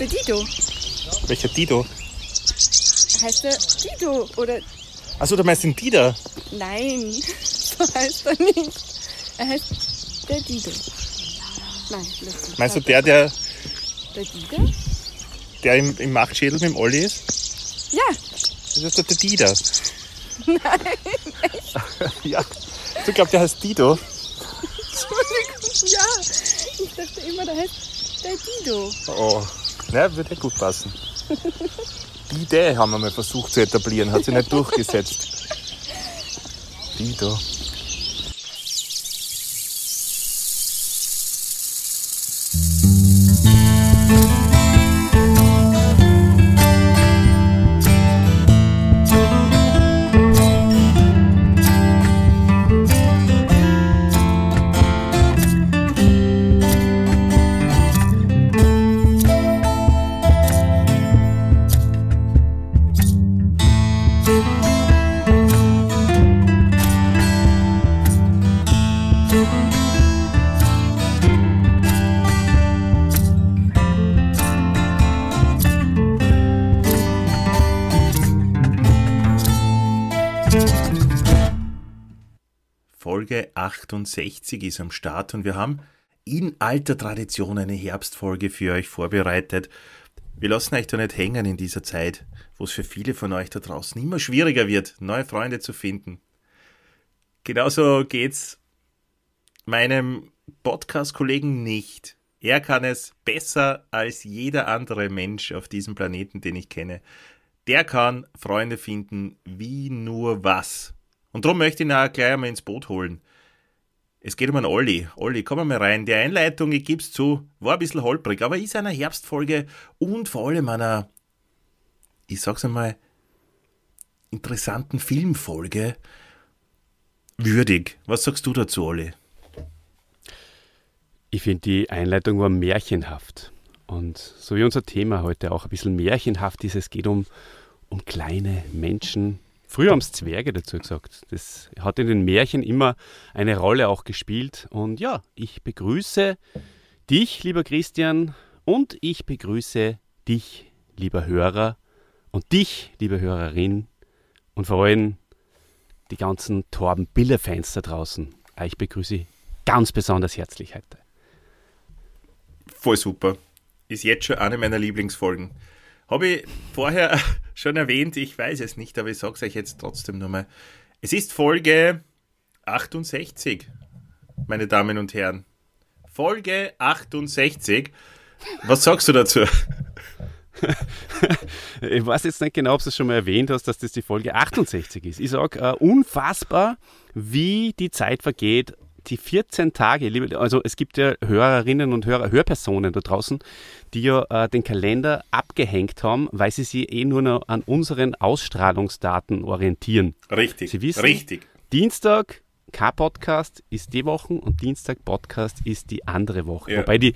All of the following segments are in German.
Der Dido. Welcher Dido? Heißt der Dido oder Achso, du meinst den Dieter? Nein, so heißt er nicht. Er heißt der Dido. Nein, Blödsinn. Meinst du der, der, Der Dido? der im, im Machtschädel mit dem Olli ist? Ja, Das ist doch der Dieter. Nein, echt? ja. Du glaubst, der heißt Dido? Entschuldigung, ja. Ich dachte immer, der heißt der Dido. Oh, na, würde ja gut passen. Die Idee haben wir mal versucht zu etablieren, hat sich nicht durchgesetzt. Dido. Folge 68 ist am Start und wir haben in alter Tradition eine Herbstfolge für euch vorbereitet. Wir lassen euch da nicht hängen in dieser Zeit, wo es für viele von euch da draußen immer schwieriger wird, neue Freunde zu finden. Genauso geht's meinem Podcast-Kollegen nicht. Er kann es besser als jeder andere Mensch auf diesem Planeten, den ich kenne. Der kann Freunde finden wie nur was. Und darum möchte ich ihn auch gleich einmal ins Boot holen. Es geht um einen Olli. Olli, komm mal rein. Die Einleitung, ich gebe zu, war ein bisschen holprig, aber ist eine Herbstfolge und vor allem einer, ich sag's einmal, interessanten Filmfolge würdig. Was sagst du dazu, Olli? Ich finde, die Einleitung war märchenhaft. Und so wie unser Thema heute auch ein bisschen märchenhaft ist, es geht um, um kleine Menschen. Früher haben es Zwerge dazu gesagt. Das hat in den Märchen immer eine Rolle auch gespielt. Und ja, ich begrüße dich, lieber Christian, und ich begrüße dich, lieber Hörer, und dich, liebe Hörerin, und vor allem die ganzen Torben Biller-Fans da draußen. Ich begrüße ganz besonders herzlich heute. Voll super. Ist jetzt schon eine meiner Lieblingsfolgen. Habe ich vorher schon erwähnt, ich weiß es nicht, aber ich sage es euch jetzt trotzdem nochmal. Es ist Folge 68, meine Damen und Herren. Folge 68. Was sagst du dazu? ich weiß jetzt nicht genau, ob du es schon mal erwähnt hast, dass das die Folge 68 ist. Ich sage, äh, unfassbar, wie die Zeit vergeht. Die 14 Tage, liebe, also es gibt ja Hörerinnen und Hörer, Hörpersonen da draußen, die ja äh, den Kalender abgehängt haben, weil sie sich eh nur noch an unseren Ausstrahlungsdaten orientieren. Richtig. Sie wissen, richtig. Dienstag K-Podcast ist die Woche und Dienstag Podcast ist die andere Woche. Ja. Wobei die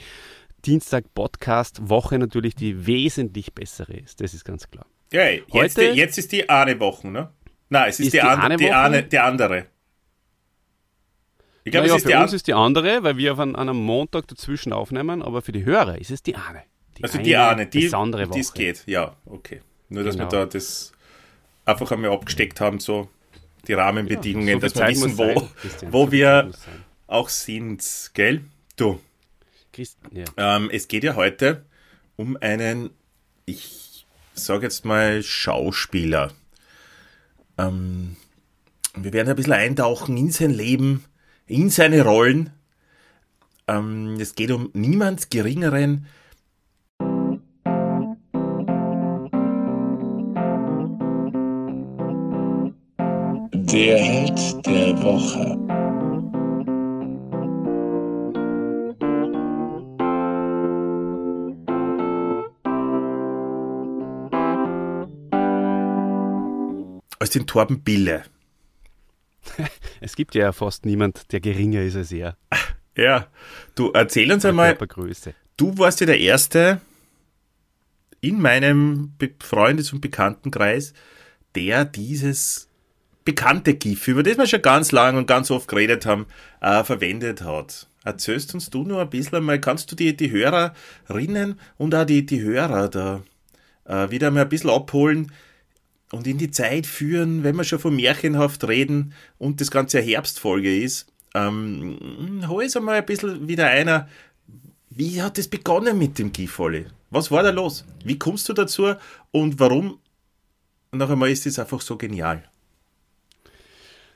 Dienstag-Podcast-Woche natürlich die wesentlich bessere ist. Das ist ganz klar. Ja, jetzt, Heute- jetzt ist die eine Woche, ne? Nein, es ist, Ist die, die an, die, Woche? eine, die andere. Ich glaube, naja, ist für die uns ist die andere, weil wir auf an einem Montag dazwischen aufnehmen, aber für die Hörer ist es die eine. Also die eine, die, besondere Woche. die es geht. Ja, okay. Nur, dass Genau. wir da das einfach einmal abgesteckt haben, so die Rahmenbedingungen, Ja, so dass wir wissen, wo, sein, Christian, wo so wir auch sind, gell? Du, Christ, ja. ähm, es geht ja heute um einen, ich sage jetzt mal, Schauspieler. Ähm, wir werden ein bisschen eintauchen in sein Leben, in seine Rollen. Ähm, es geht um niemand Geringeren Der Held der Woche. als den Torben Bille. Es gibt ja fast niemand, der geringer ist als er. Ja, du erzähl uns einmal, Körpergröße. du warst ja der Erste in meinem Be- Freundes- und Bekanntenkreis, der dieses bekannte GIF, über das wir schon ganz lang und ganz oft geredet haben, äh, verwendet hat. Erzählst uns du nur ein bisschen mal, kannst du die, die Hörerinnen und auch die, die Hörer da äh, wieder mal ein bisschen abholen und in die Zeit führen, wenn wir schon von Märchenhaft reden und das Ganze eine Herbstfolge ist, ähm, hol es einmal ein bisschen wieder einer. Wie hat es begonnen mit dem GIF, Olli? Was war da los? Wie kommst du dazu und warum? Noch einmal ist es einfach so genial.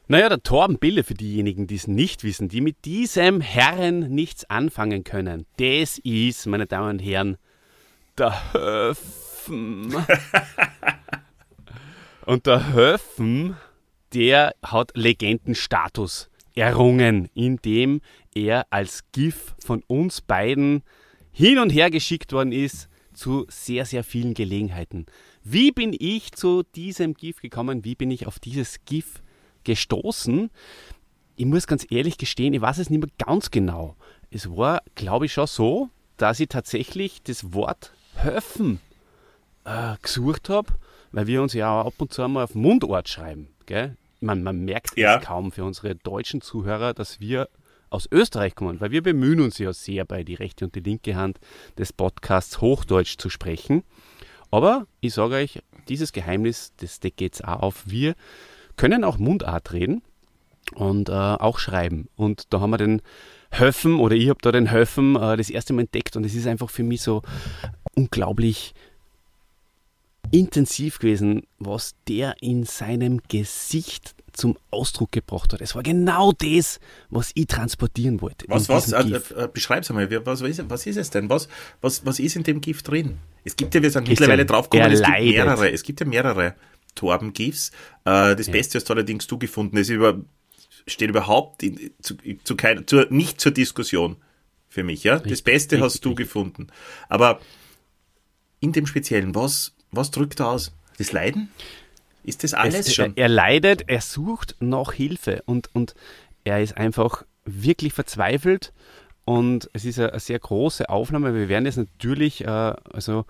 Naja, der Torben Bille, für diejenigen, die es nicht wissen, die mit diesem Herren nichts anfangen können, das ist, meine Damen und Herren, der Höfen. und der Höfen, der hat Legendenstatus errungen, indem er als GIF von uns beiden hin und her geschickt worden ist zu sehr, sehr vielen Gelegenheiten. Wie bin ich zu diesem GIF gekommen? Wie bin ich auf dieses GIF gestoßen? Ich muss ganz ehrlich gestehen, ich weiß es nicht mehr ganz genau. Es war, glaube ich, schon so, dass ich tatsächlich das Wort Höfen äh, gesucht habe, weil wir uns ja auch ab und zu einmal auf Mundort schreiben. Gell? Man, man merkt Ja. es kaum für unsere deutschen Zuhörer, dass wir aus Österreich kommen, weil wir bemühen uns ja sehr bei die rechte und die linke Hand des Podcasts Hochdeutsch zu sprechen. Aber ich sage euch, dieses Geheimnis, das deckt jetzt auch auf. Wir können auch Mundart reden und äh, auch schreiben. Und da haben wir den Höfen oder ich habe da den Höfen äh, das erste Mal entdeckt und es ist einfach für mich so unglaublich intensiv gewesen, was der in seinem Gesicht zum Ausdruck gebracht hat. Es war genau das, was ich transportieren wollte. Was, was, äh, GIF. äh, beschreib's einmal, was, was, ist, was ist es denn? Was, was, was ist in dem Gift drin? Es gibt ja, wir sind mittlerweile ja- draufgekommen, es gibt mehrere, es gibt ja mehrere Torben-GIFs. Äh, das Beste hast allerdings du gefunden, das über, steht überhaupt in, zu, zu kein, zur, nicht zur Diskussion für mich, ja? das Beste richtig, hast du gefunden. Aber in dem Speziellen, was, was drückt er aus? Das Leiden? Ist das alles es, schon? Er, leidet, er sucht nach Hilfe und, und er ist einfach wirklich verzweifelt und es ist eine, eine sehr große Aufnahme. Wir werden jetzt natürlich, äh, also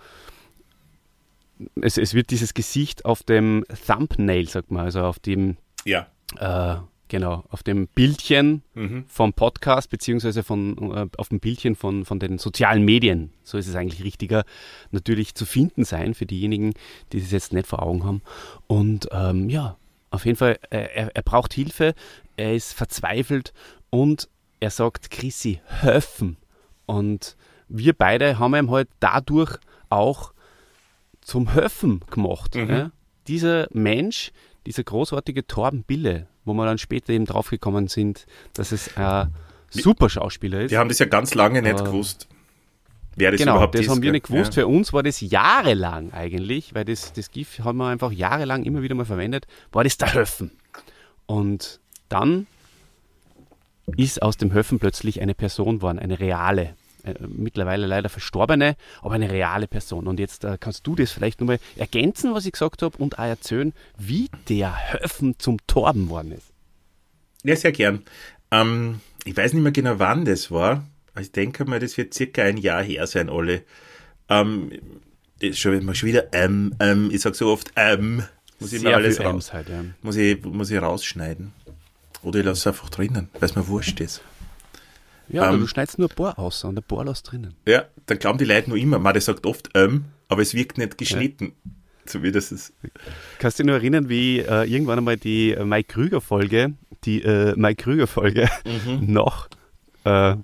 es, es wird dieses Gesicht auf dem Thumbnail, sagt man, also auf dem ja. äh, genau, auf dem Bildchen Mhm. vom Podcast, beziehungsweise von, äh, auf dem Bildchen von, von den sozialen Medien, so ist es eigentlich richtiger, natürlich zu finden sein für diejenigen, die das jetzt nicht vor Augen haben. Und ähm, ja, auf jeden Fall, äh, er, er braucht Hilfe, er ist verzweifelt und er sagt, Chrissy, helfen. Und wir beide haben ihm halt dadurch auch zum Höfen gemacht. Mhm. Ja? Dieser Mensch, dieser großartige Torben Bille, wo wir dann später eben draufgekommen sind, dass es ein super Schauspieler ist. Wir haben das ja ganz lange nicht Aber- gewusst, wer das genau, überhaupt das ist. haben wir nicht gewusst. Ja. Für uns war das jahrelang eigentlich, weil das, das GIF haben wir einfach jahrelang immer wieder mal verwendet, war das der Höfen. Und dann ist aus dem Höfen plötzlich eine Person geworden, eine reale, äh, mittlerweile leider verstorbene, aber eine reale Person. Und jetzt äh, kannst du das vielleicht nochmal ergänzen, was ich gesagt habe, und auch erzählen, wie der Höfen zum Torben worden ist. Ja, sehr gern. Ähm, ich weiß nicht mehr genau, wann das war. aber Ich denke mal, das wird circa ein Jahr her sein, alle. Ähm, schon, schon wieder, ähm, ähm, ich sag so oft, ähm, muss ich mal alles raus, halt, ja. muss ich, muss ich rausschneiden. Oder ich lasse es einfach drinnen, weil es mir wurscht ist. Ja, aber Ähm, du schneidest nur ein paar aus und ein paar lässt drinnen. Ja, dann glauben die Leute nur immer, man, der sagt oft, ähm, aber es wirkt nicht geschnitten. So wie das ist. Kannst du dich nur erinnern, wie äh, irgendwann einmal die äh, Mike Krüger-Folge, die äh, Mike Krüger-Folge noch äh,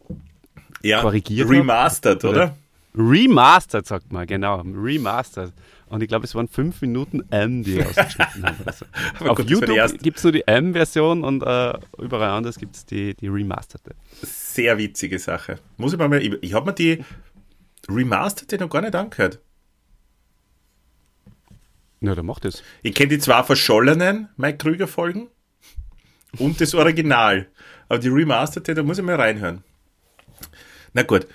Ja, Korrigiert remastered, oder? remastered, sagt man, genau, remastered. Und ich glaube, es waren fünf Minuten M, die ich ausgeschnitten habe. Oder so. Aber Auf gut, YouTube gibt es nur die M-Version und äh, überall anders gibt es die, die remasterte. Sehr witzige Sache. Muss ich mal, ich, ich habe mir die remasterte noch gar nicht angehört. Ja, dann macht es. Ich kenne die zwei verschollenen Mike Krüger Folgen und das Original. Aber die remasterte, da muss ich mal reinhören. Na gut.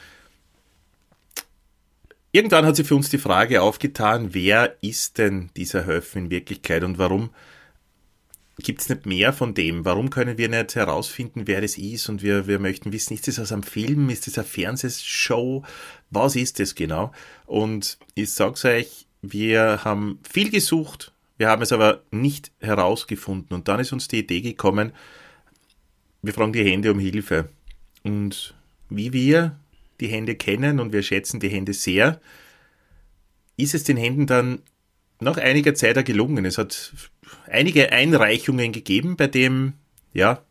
Irgendwann hat sich für uns die Frage aufgetan, wer ist denn dieser Höfen in Wirklichkeit und warum gibt es nicht mehr von dem? Warum können wir nicht herausfinden, wer das ist? Und wir, wir möchten wissen, ist das aus einem Film? Ist das eine Fernsehshow? Was ist das genau? Und ich sag's euch, wir haben viel gesucht, Wir haben es aber nicht herausgefunden. Und dann ist uns die Idee gekommen, wir fragen die Hände um Hilfe. Und wie wir die Hände kennen und wir schätzen die Hände sehr, ist es den Händen dann nach einiger Zeit gelungen. Es hat einige Einreichungen gegeben, bei dem, ja,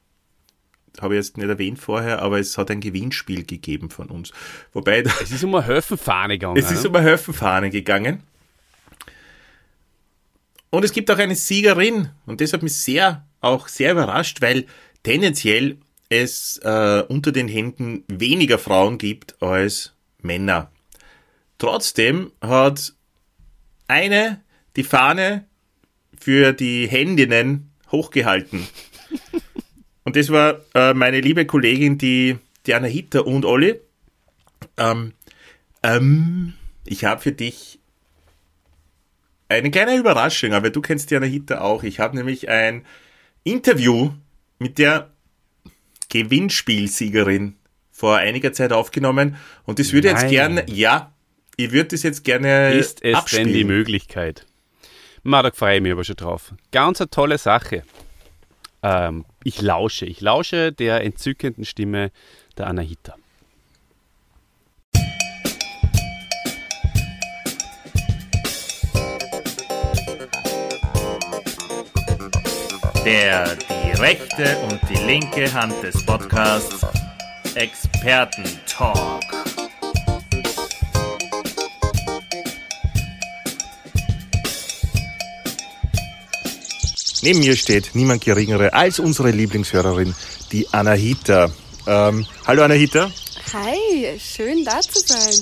habe ich jetzt nicht erwähnt vorher, aber es hat ein Gewinnspiel gegeben von uns. Wobei. Es ist um eine Höfenfahne gegangen. Es ist ne? um eine Höfenfahne gegangen. Und es gibt auch eine Siegerin. Und das hat mich sehr, auch sehr überrascht, weil tendenziell es äh, unter den Händen weniger Frauen gibt als Männer. Trotzdem hat eine die Fahne für die Händinnen hochgehalten. Und das war äh, meine liebe Kollegin, die Diana Hitter und Olli. Ähm, ähm, ich habe für dich eine kleine Überraschung, aber du kennst Diana Hitter auch. Ich habe nämlich ein Interview mit der Gewinnspielsiegerin vor einiger Zeit aufgenommen und das würde jetzt Nein. gerne, ja, ich würde das jetzt gerne Ist es abspielen. denn die Möglichkeit? Ma, da freue ich mich aber schon drauf. Ganz eine tolle Sache. Ähm, ich lausche. Ich lausche der entzückenden Stimme der Anahita. Der die rechte und die linke Hand des Podcasts Experten-Talk. Neben mir steht niemand geringere als unsere Lieblingshörerin, die Anahita. Ähm, hallo Anahita. Hi, schön da zu sein.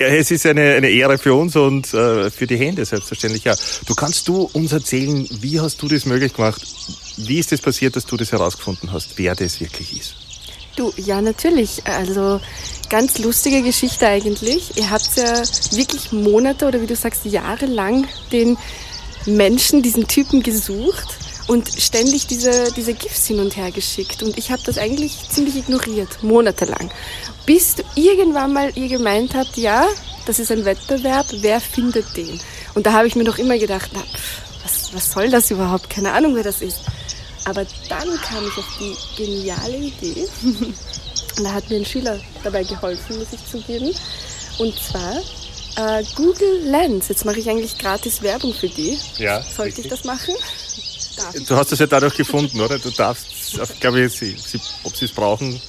Ja, es ist eine, eine Ehre für uns und äh, für die Hände selbstverständlich. Ja. Du kannst du uns erzählen, wie hast du das möglich gemacht? Wie ist es das passiert, dass du das herausgefunden hast, wer das wirklich ist? Du, ja, natürlich. Also ganz lustige Geschichte eigentlich. Ihr habt ja wirklich Monate oder wie du sagst, jahrelang den Menschen, diesen Typen gesucht und ständig diese, diese GIFs hin und her geschickt. Und ich habe das eigentlich ziemlich ignoriert, monatelang. Bis du irgendwann mal ihr gemeint habt, ja, das ist ein Wettbewerb, wer findet den? Und da habe ich mir doch immer gedacht, na, was, was soll das überhaupt? Keine Ahnung, wer das ist. Aber dann kam ich auf die geniale Idee. Und da hat mir ein Schüler dabei geholfen, muss ich zugeben. Und zwar äh, Google Lens. Jetzt mache ich eigentlich gratis Werbung für die. Ja, Sollte richtig. ich das machen? Darf? Du hast das ja dadurch gefunden, oder? Du darfst, glaube ich, sie, sie, ob sie es brauchen, ist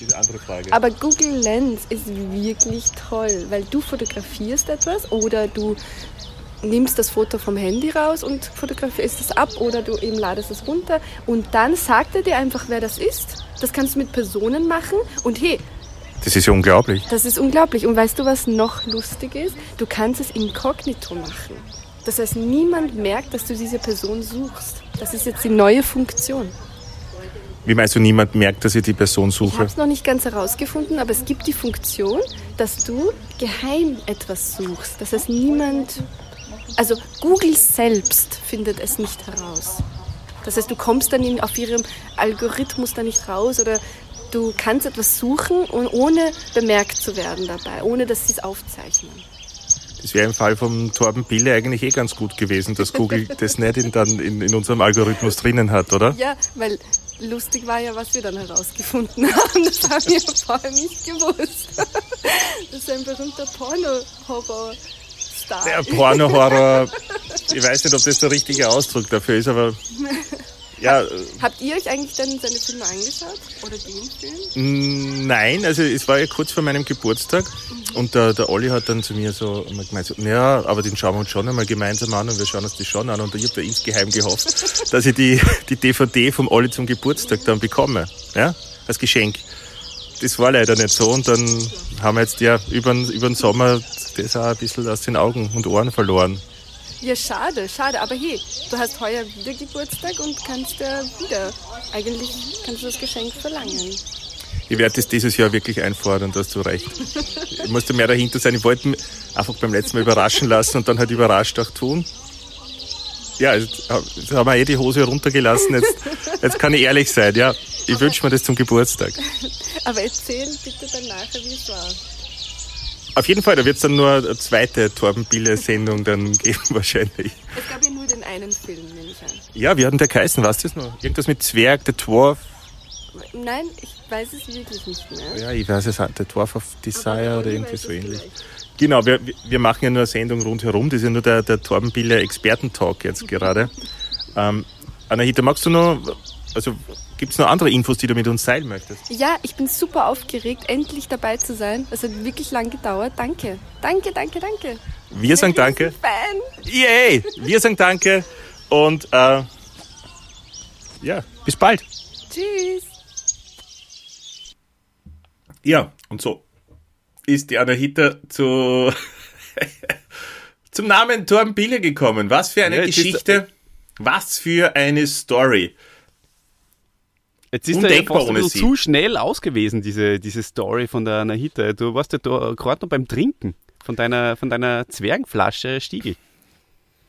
diese andere Frage. Aber Google Lens ist wirklich toll, weil du fotografierst etwas oder du nimmst das Foto vom Handy raus und fotografierst es ab oder du eben ladest es runter und dann sagt er dir einfach, wer das ist. Das kannst du mit Personen machen und hey, Das ist ja unglaublich. Das ist unglaublich. Und weißt du, was noch lustig ist? Du kannst es inkognito machen. Das heißt, niemand merkt, dass du diese Person suchst. Das ist jetzt die neue Funktion. Wie meinst du, niemand merkt, dass ich die Person Ich habe suche? es noch nicht ganz herausgefunden, aber es gibt die Funktion, dass du geheim etwas suchst. Das heißt, niemand, also Google selbst findet es nicht heraus. Das heißt, du kommst dann in, auf ihrem Algorithmus da nicht raus oder du kannst etwas suchen und ohne bemerkt zu werden dabei, ohne dass sie es aufzeichnen. Das wäre im Fall vom Torben Bille eigentlich eh ganz gut gewesen, dass Google das nicht in, dann in, in unserem Algorithmus drinnen hat, oder? Ja, weil lustig war ja, was wir dann herausgefunden haben. Das haben wir vorher nicht gewusst. Das ist ein berühmter Porno-Horror-Star. Der Porno-Horror, ich weiß nicht, ob das der richtige Ausdruck dafür ist, aber ja, Habt ihr euch eigentlich dann seine Filme angeschaut? Oder den Film? Nein, also es war ja kurz vor meinem Geburtstag und der, der Olli hat dann zu mir so gemeint, so, ja, aber den schauen wir uns schon einmal gemeinsam an und wir schauen uns das schon an und ich habe da insgeheim gehofft, dass ich die, die DVD vom Olli zum Geburtstag dann bekomme, ja, als Geschenk. Das war leider nicht so und dann haben wir jetzt ja über, den- über den Sommer das auch ein bisschen aus den Augen und Ohren verloren. Ja, schade, schade. Aber hey, du hast heuer wieder Geburtstag und kannst ja wieder, eigentlich kannst du das Geschenk verlangen. Ich werde das dieses Jahr wirklich einfordern, da hast du recht. Ich musste mehr dahinter sein. Ich wollte mich einfach beim letzten Mal überraschen lassen und dann halt überrascht auch tun. Ja, jetzt jetzt haben wir eh die Hose runtergelassen. Jetzt, jetzt kann ich ehrlich sein, ja. Ich wünsche mir das zum Geburtstag. Aber erzähl bitte dann nachher, wie es war. Auf jeden Fall, da wird es dann nur eine zweite Torben Bille-Sendung dann geben wahrscheinlich. Es gab ja nur den einen Film, nehme ich an. Ja, wie hat denn der geheißen? Weißt du das noch? Irgendwas mit Zwerg, der Dwarf. Nein, ich weiß es wirklich nicht mehr. Ja, ich weiß es auch. Der Dwarf of Desire oder irgendwie so ähnlich. vielleicht. Genau, wir, wir machen ja nur eine Sendung rundherum. Das ist ja nur der, der Torben Bille Expertentalk jetzt gerade. ähm, Anahita, magst du noch, also gibt es noch andere Infos, die du mit uns teilen möchtest? Ja, ich bin super aufgeregt, endlich dabei zu sein. Es hat wirklich lang gedauert. Danke. Danke, danke, danke. Wir sagen Danke. Fan. Yay! Wir sagen Danke und äh, ja, bis bald. Tschüss. Ja, und so ist die Anahita zu zum Namen Torben Bille gekommen. Was für eine Ja, jetzt ist- Geschichte, was für eine Story. Jetzt ist er ja Undenkbar fast zu schnell ausgewesen, diese, diese Story von der Anahita. Du warst ja da gerade noch beim Trinken von deiner, von deiner Zwergenflasche Stiegel.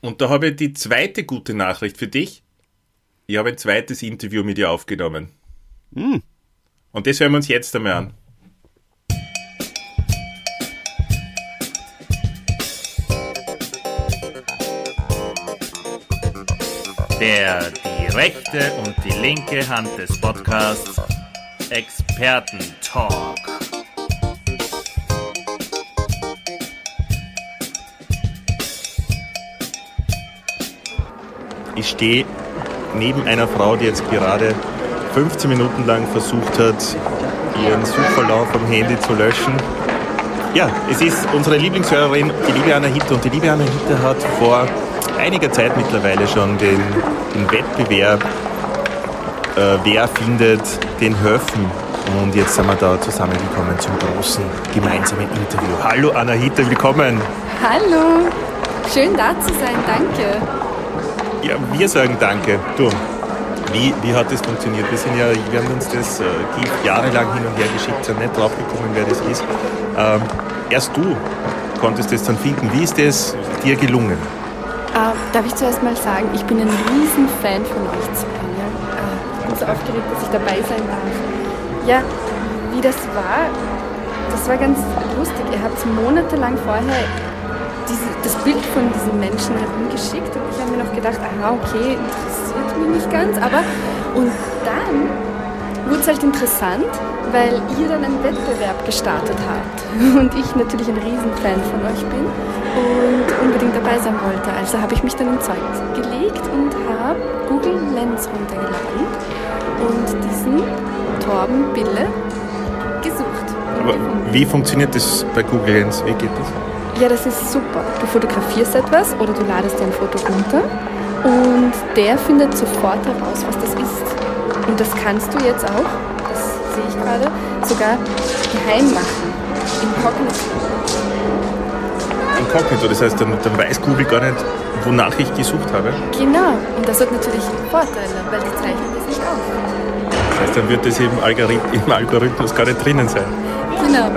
Und da habe ich die zweite gute Nachricht für dich. Ich habe ein zweites Interview mit ihr aufgenommen. Hm. Und das hören wir uns jetzt einmal an. Der die rechte und die linke Hand des Podcasts Experten-Talk. Ich stehe neben einer Frau, die jetzt gerade 15 Minuten lang versucht hat, ihren Suchverlauf am Handy zu löschen. Ja, es ist unsere Lieblingshörerin, die liebe Anna Hitter. Und die liebe Anna Hitter hat vor einiger Zeit mittlerweile schon den, den Wettbewerb äh, Wer findet den Höfen. Und jetzt sind wir da zusammengekommen zum großen gemeinsamen Interview. Hallo Anna Hitter, willkommen. Hallo. Schön da zu sein, danke. Ja, wir sagen Danke. Du, wie, wie hat das funktioniert? Wir, sind ja, wir haben uns das äh, jahrelang hin und her geschickt, sind nicht draufgekommen, wer das ist. Ähm, erst du konntest das dann finden. Wie ist das dir gelungen? Äh, darf ich zuerst mal sagen, ich bin ein riesen Fan von euch zwei. Ja? Äh, ich bin so aufgeregt, dass ich dabei sein darf. Ja, wie das war, das war ganz lustig. Ihr habt monatelang vorher diese, das Bild von diesen Menschen herumgeschickt und ich habe mir noch gedacht, aha, okay, interessiert mich nicht ganz, aber und dann wurde es halt interessant, weil ihr dann einen Wettbewerb gestartet habt und ich natürlich ein Riesenfan von euch bin und unbedingt dabei sein wollte. Also habe ich mich dann ins Zeug gelegt und habe Google Lens runtergeladen und diesen Torben Bille gesucht. Aber wie funktioniert das bei Google Lens? Wie geht das? Ja, das ist super. Du fotografierst etwas oder du ladest dir ein Foto runter und der findet sofort heraus, was das ist. Und das kannst du jetzt auch, das sehe ich gerade, sogar geheim machen. Inkognito. Inkognito, das heißt, dann, dann weiß Google gar nicht, wonach ich gesucht habe. Genau. Und das hat natürlich Vorteile, weil die zeichnen das nicht auf. Das heißt, dann wird das im, Algorith im Algorithmus gar nicht drinnen sein. Genau.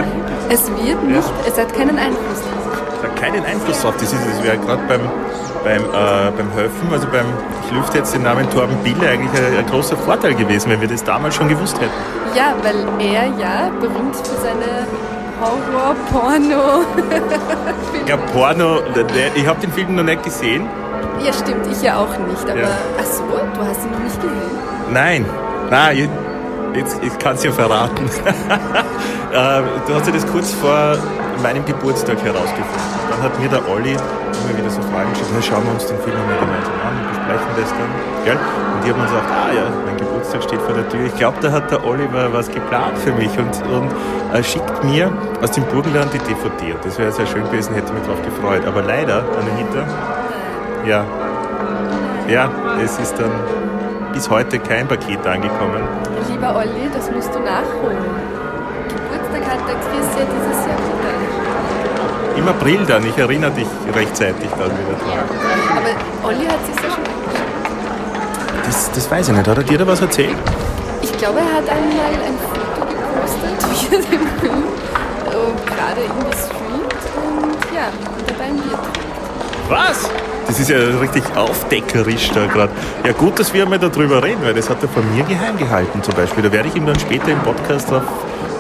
Es wird nicht, es hat keinen Einfluss drauf. Da keinen Einfluss drauf. Das, ist- das wäre gerade beim, beim, äh, beim Höfen, also beim, ich lüfte jetzt den Namen Torben Bille, eigentlich ein, ein großer Vorteil gewesen, wenn wir das damals schon gewusst hätten. Ja, weil er ja berühmt für seine Horror-Porno. Ja, Porno, ich habe den Film noch nicht gesehen. ja, stimmt, ich ja auch nicht. Aber Ja. ach so, du hast ihn noch nicht gesehen. Nein, nein, ich, jetzt, ich kann es ja verraten. Äh, du hast ja das kurz vor meinem Geburtstag herausgefunden. Dann hat mir der Olli immer wieder so Fragen gestellt, "Na, schauen wir uns den Film mal gemeinsam an und besprechen das dann. Gell? Und die haben uns gesagt, ah ja, mein Geburtstag steht vor der Tür. Ich glaube, da hat der Oliver was geplant für mich und, und äh, schickt mir aus dem Burgenland die DVD. Und das wäre sehr schön gewesen, hätte mich drauf gefreut. Aber leider, Anahita, ja, ja, es ist dann bis heute kein Paket angekommen. Lieber Olli, das musst du nachholen. Geburtstag hat der Chris ja dieses Jahr wieder. Im April dann, ich erinnere dich rechtzeitig dann wieder dran. Aber Olli hat sich ja schon. Das, das weiß ich nicht, hat er dir da was erzählt? Ich glaube, er hat einmal ein Foto gepostet, wie er den Film äh, gerade irgendwie streamt und ja, und dabei ein Bier. Was? Das ist ja richtig aufdeckerisch da gerade. Ja gut, dass wir einmal darüber reden, weil das hat er von mir geheim gehalten zum Beispiel. Da werde ich ihm dann später im Podcast drauf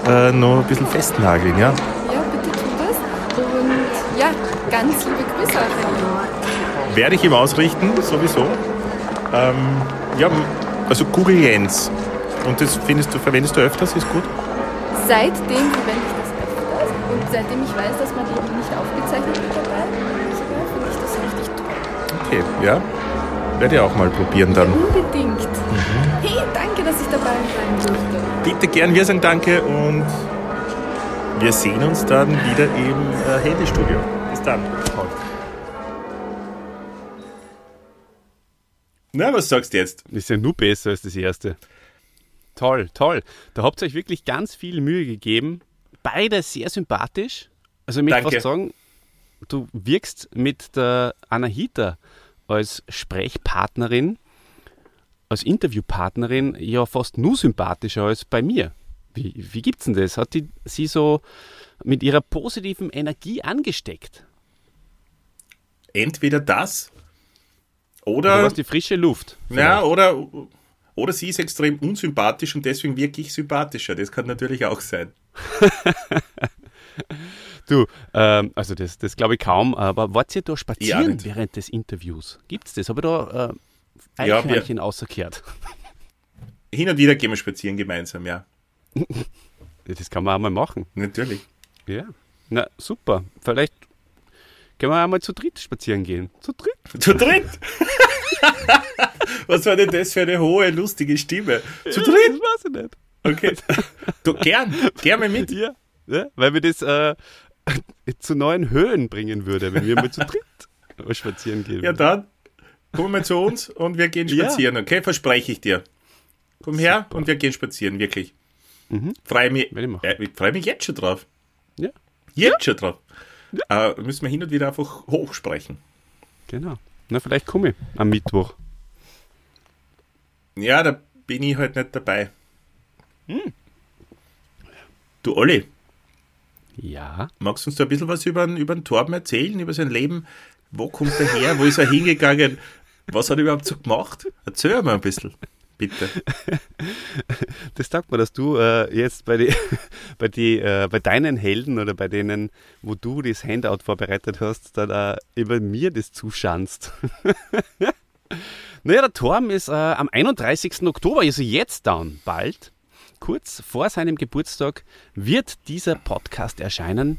äh, noch ein bisschen festnageln, ja? Ganz liebe Grüße auch. Werde ich ihm ausrichten, sowieso. Ähm, ja, also Google Jens. Und das findest du, verwendest du öfters, ist gut? Seitdem verwende ich das öfters und seitdem ich weiß, dass man eben nicht aufgezeichnet wird dabei, finde ich das richtig toll. Okay, ja. Werde ich auch mal probieren dann. Unbedingt. Hey, danke, dass ich dabei sein durfte. Bitte gern, wir sagen Danke und wir sehen uns dann wieder im äh, Handystudio. Dann. Na, was sagst du jetzt? Ist ja nur besser als das erste. Toll, toll. Da habt ihr euch wirklich ganz viel Mühe gegeben. Beide sehr sympathisch. Also ich möchte fast sagen, du wirkst mit der Anahita als Sprechpartnerin, als Interviewpartnerin ja fast nur sympathischer als bei mir. Wie, wie gibt's denn das? Hat die sie so mit ihrer positiven Energie angesteckt? Entweder das Oder oder, die frische Luft? ja, oder, oder sie ist extrem unsympathisch und deswegen wirklich sympathischer. Das kann natürlich auch sein. Du, ähm, also das, das glaube ich kaum, aber wart ihr da spazieren nicht. während des Interviews? Gibt's das? Habe ich da äh, Ja, Eichhörnchen außerkehrt? Hin und wieder gehen wir spazieren gemeinsam, ja. Das kann man auch mal machen. Natürlich. Ja. Na, super. Vielleicht können wir einmal zu dritt spazieren gehen. Zu dritt? Zu dritt! Was war denn das für eine hohe, lustige Stimme? Zu dritt? Das weiß ich nicht. Okay. Du, gern, gern mal mit. Ja. ja weil mir das äh, zu neuen Höhen bringen würde, wenn wir mal zu dritt spazieren gehen. Ja, dann komm mal zu uns und wir gehen Ja. spazieren, okay? Verspreche ich dir. Komm her und wir gehen spazieren, wirklich. Freue mich, ich äh, ich freu mich jetzt schon drauf. Ja, Jetzt schon drauf. Äh, müssen wir hin und wieder einfach hochsprechen. genau. Na, vielleicht komme ich am Mittwoch. Ja, da bin ich halt nicht dabei. Hm. Du Olli, Ja. magst du uns da ein bisschen was über, den- über den Torben erzählen, über sein Leben? Wo kommt er her? Wo ist er hingegangen? Was hat er überhaupt so gemacht? Erzähl mal ein bisschen, bitte. Das sagt man, dass du äh, jetzt bei, die, bei, die, äh, bei deinen Helden oder bei denen, wo du das Handout vorbereitet hast, dann äh, über mir das zuschanzt. naja, der Torm ist äh, am 31. Oktober, also jetzt dann bald, kurz vor seinem Geburtstag, wird dieser Podcast erscheinen.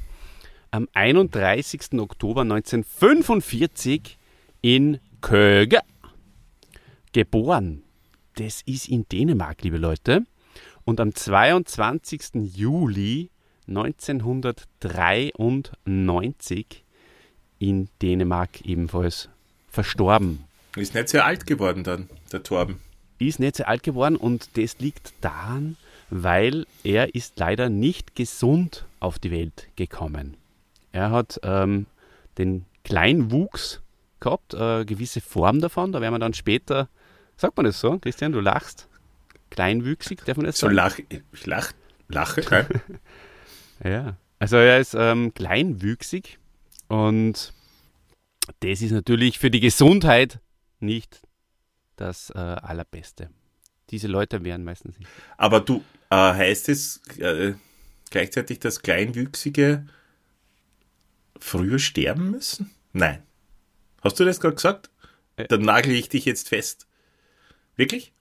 Am 31. Oktober 1945 in Köge. Geboren das ist in Dänemark, liebe Leute. Und am 22. Juli 1993 in Dänemark ebenfalls verstorben. Ist nicht sehr alt geworden dann, der Torben. Ist nicht sehr alt geworden und das liegt daran, weil er ist leider nicht gesund auf die Welt gekommen. Er hat ähm, den Kleinwuchs gehabt, äh, gewisse Form davon, da werden wir dann später, sagt man das so, Christian, du lachst, kleinwüchsig, darf man das So sagen? lach, ich lach, lache, gell? Ja, also er ist ähm, kleinwüchsig und das ist natürlich für die Gesundheit nicht das äh, Allerbeste. Diese Leute wären meistens nicht. Aber du, äh, heißt es äh, gleichzeitig, dass Kleinwüchsige früher sterben müssen? Nein. Hast du das gerade gesagt? Dann nagel ich dich jetzt fest. Wirklich?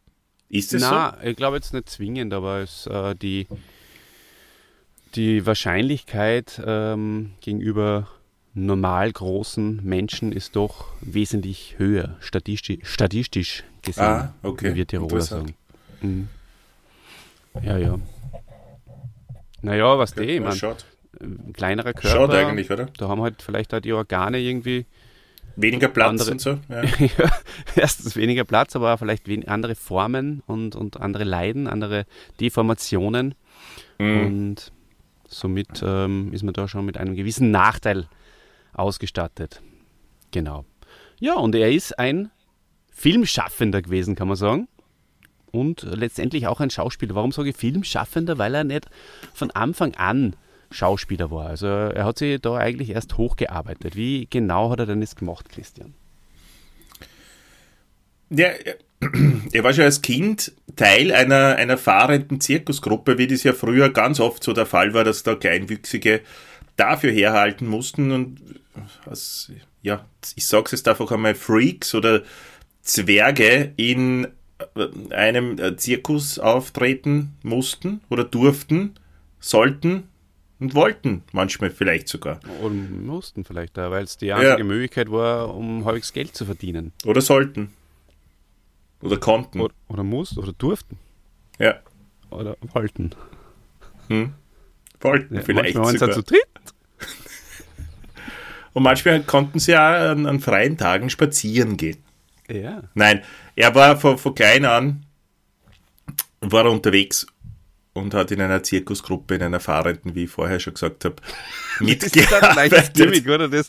Ist es Na, ich glaube jetzt nicht zwingend, aber es, äh, die, die Wahrscheinlichkeit ähm, gegenüber normal großen Menschen ist doch wesentlich höher, statistisch, statistisch gesehen, Ah, okay. wie Tiroler sagen. Mhm. Ja, ja. Naja, was so? die, ich mein, schaut. ein kleinerer Schaut Körper. eigentlich, oder? Da haben halt vielleicht auch die Organe irgendwie Weniger Platz Andere- und so. Ja. ja, erstens weniger Platz, aber vielleicht andere Formen und, und andere Leiden, andere Deformationen. Mhm. Und somit ähm, ist man da schon mit einem gewissen Nachteil ausgestattet. Genau. Ja, und er ist ein Filmschaffender gewesen, kann man sagen. Und letztendlich auch ein Schauspieler. Warum sage ich Filmschaffender? Weil er nicht von Anfang an Schauspieler war. Also er hat sich da eigentlich erst hochgearbeitet. Wie genau hat er denn das gemacht, Christian? Ja, er- war schon als Kind Teil einer, einer fahrenden Zirkusgruppe, wie das ja früher ganz oft so der Fall war, dass da Kleinwüchsige dafür herhalten mussten und als, ja, ich sag's jetzt einfach einmal, Freaks oder Zwerge in äh, einem äh, Zirkus auftreten mussten oder durften, sollten und wollten, manchmal vielleicht sogar. Oder mussten vielleicht, weil es die einzige Ja. Möglichkeit war, um halbwegs Geld zu verdienen. Oder sollten. Oder konnten. Oder, oder mussten, oder durften, Ja. oder wollten. Hm. Wollten Ja, vielleicht manchmal waren sie sogar. zu dritt. Und manchmal konnten sie auch an, an freien Tagen spazieren gehen. Ja. Nein, er war von, von klein an war er unterwegs und hat in einer Zirkusgruppe, in einer fahrenden, wie ich vorher schon gesagt habe, Das ist ein leichtes mitgearbeitet. Gimmick, oder? Das,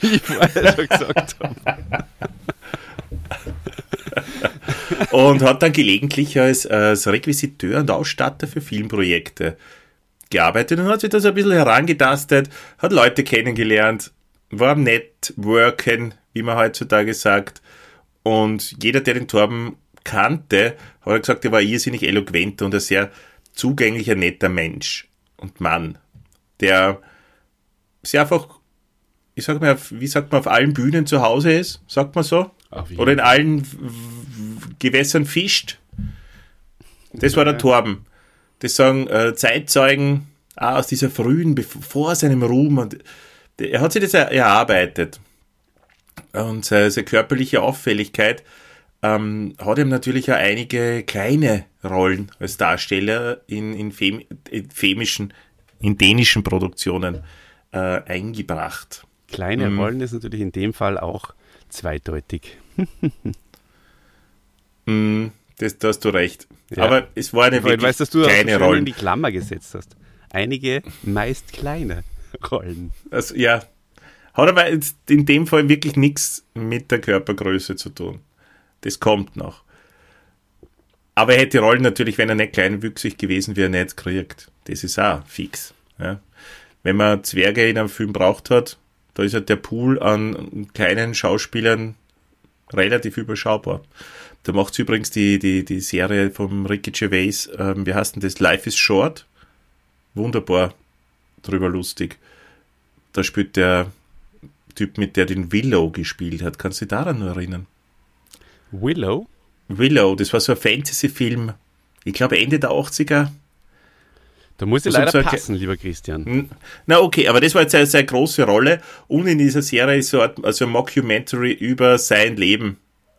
wie ich vorher schon gesagt habe. und hat dann gelegentlich als, als Requisiteur und Ausstatter für Filmprojekte gearbeitet und hat sich da so ein bisschen herangetastet, hat Leute kennengelernt, war am Networken, wie man heutzutage sagt. Und jeder, der den Torben kannte, hat gesagt, er war irrsinnig eloquent und ein sehr zugänglicher, netter Mensch und Mann, der sehr einfach, ich sag mal, wie sagt man, auf allen Bühnen zu Hause ist, sagt man so? Oder in allen Gewässern fischt. Das war der. Torben. Das sagen äh, Zeitzeugen auch aus dieser frühen, vor seinem Ruhm. Und er hat sich das er- erarbeitet. Und seine, seine körperliche Auffälligkeit ähm, hat ihm natürlich auch einige kleine Rollen als Darsteller in, in, Fem, in femischen, in dänischen Produktionen äh, eingebracht. Kleine Mhm. Rollen ist natürlich in dem Fall auch zweideutig. Mm, das, da hast du recht. Ja. Aber es war eine wirklich weißt, dass du kleine Rolle. in die Klammer gesetzt hast. Einige meist kleine Rollen. Also, ja. Hat aber in dem Fall wirklich nichts mit der Körpergröße zu tun. Das kommt noch. Aber er hätte die Rollen natürlich, wenn er nicht kleinwüchsig gewesen wäre, nicht gekriegt. Das ist auch fix. Ja. Wenn man Zwerge in einem Film braucht hat, da ist halt der Pool an kleinen Schauspielern relativ überschaubar. Da macht übrigens die, die, die Serie vom Ricky Gervais, ähm, wie heißt denn das? Life is Short. Wunderbar drüber lustig. Da spielt der Typ mit, der den Willow gespielt hat. Kannst du dich daran nur erinnern? Willow? Willow, das war so ein Fantasy-Film. Ich glaube Ende der 80er. Da muss ich Also leider so passen, lieber Christian. Hm, Na okay, aber das war jetzt eine sehr große Rolle. Und in dieser Serie ist so ein, also ein Mockumentary über sein Leben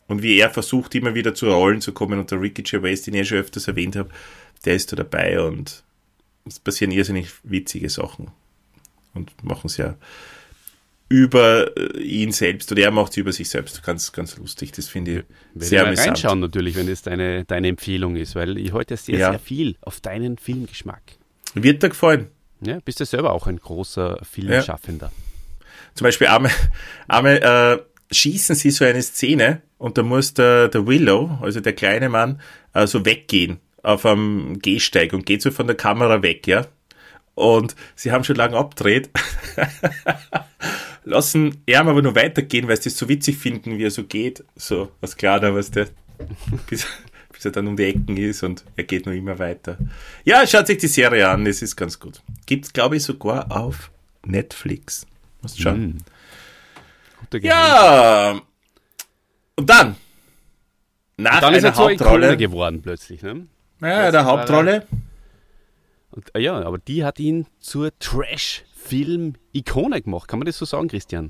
und wie er versucht, immer wieder zu Rollen zu kommen. Und der Ricky Gervais, den ich ja schon öfters erwähnt habe, der ist da dabei und es passieren irrsinnig witzige Sachen. Und machen es ja über äh, ihn selbst oder er macht es über sich selbst. Ganz, ganz lustig. Das finde ich Werde sehr ich mal amüsant. reinschauen natürlich, wenn das deine, deine Empfehlung ist, weil ich heute sehr, Ja. sehr viel auf deinen Filmgeschmack. Wird dir gefallen? Ja, bist du selber auch ein großer Filmschaffender. Zum Beispiel einmal, einmal äh, schießen sie so eine Szene und da muss der, der Willow, also der kleine Mann, äh, so weggehen auf einem Gehsteig und geht so von der Kamera weg, ja. Und sie haben schon lange abgedreht, lassen er aber nur weitergehen, weil sie das so witzig finden, wie er so geht. So, was klar da, was der, bis, bis er dann um die Ecken ist und er geht nur immer weiter. Ja, schaut sich die Serie an, es ist ganz gut. Gibt's, glaube ich, sogar auf Netflix. Musst schauen. Hm. Geheimtipp. Ja. Und dann. Nach Dann ist er zur Hauptrolle. geworden plötzlich. Ne? Ja, der er- Hauptrolle. Und, äh, ja, aber die hat ihn zur Trash-Film-Ikone gemacht. Kann man das so sagen, Christian?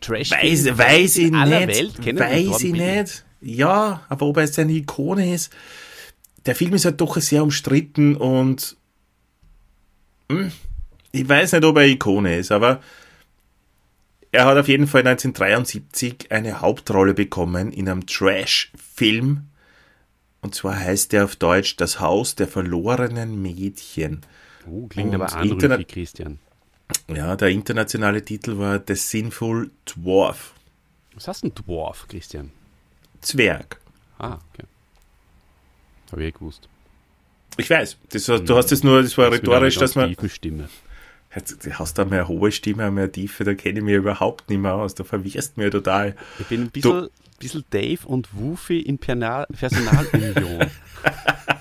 Trash Weiß, weiß ich nicht. Welt weiß ich nicht. Ja, aber ob er jetzt eine Ikone ist. Der Film ist halt doch sehr umstritten und hm, ich weiß nicht, ob er Ikone ist, aber er hat auf jeden Fall 1973 eine Hauptrolle bekommen in einem Trash-Film. Und zwar heißt er auf Deutsch Das Haus der verlorenen Mädchen. Oh, klingt Und aber anrüchig, Internet- Christian. Ja, der internationale Titel war The Sinful Dwarf. Was du ein Dwarf, Christian? Zwerg. Ah, okay. Habe ich gewusst. Ich weiß, das, du hast es nur, das war Das rhetorisch, dass man. Stimme. Jetzt, Du hast da mehr hohe Stimme, mehr Tiefe, da kenne ich mich überhaupt nicht mehr aus. Da verwirrst mir total. Ich bin ein bisschen, bisschen Dave und Wufi in Personalunion.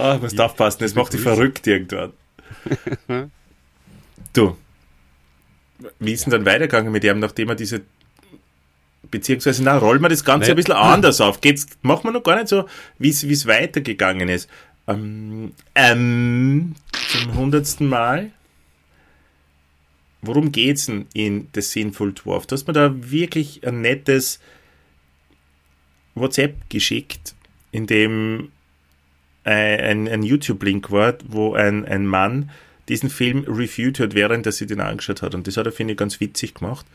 Ah, musst aufpassen, das macht dich verrückt irgendwann. du, wie ist denn dann weitergegangen mit ihm, nachdem er diese beziehungsweise na, rollen wir das Ganze Naja. ein bisschen anders auf. Geht's, machen wir noch gar nicht so, wie es weitergegangen ist. Ähm, ähm, zum hundertsten Mal. Worum geht's denn in The Sinful Dwarf? Du hast mir da wirklich ein nettes WhatsApp geschickt, in dem ein, ein, ein YouTube-Link war, wo ein, ein Mann diesen Film reviewed hat, während er sich den angeschaut hat. Und das hat er, finde ich, ganz witzig gemacht.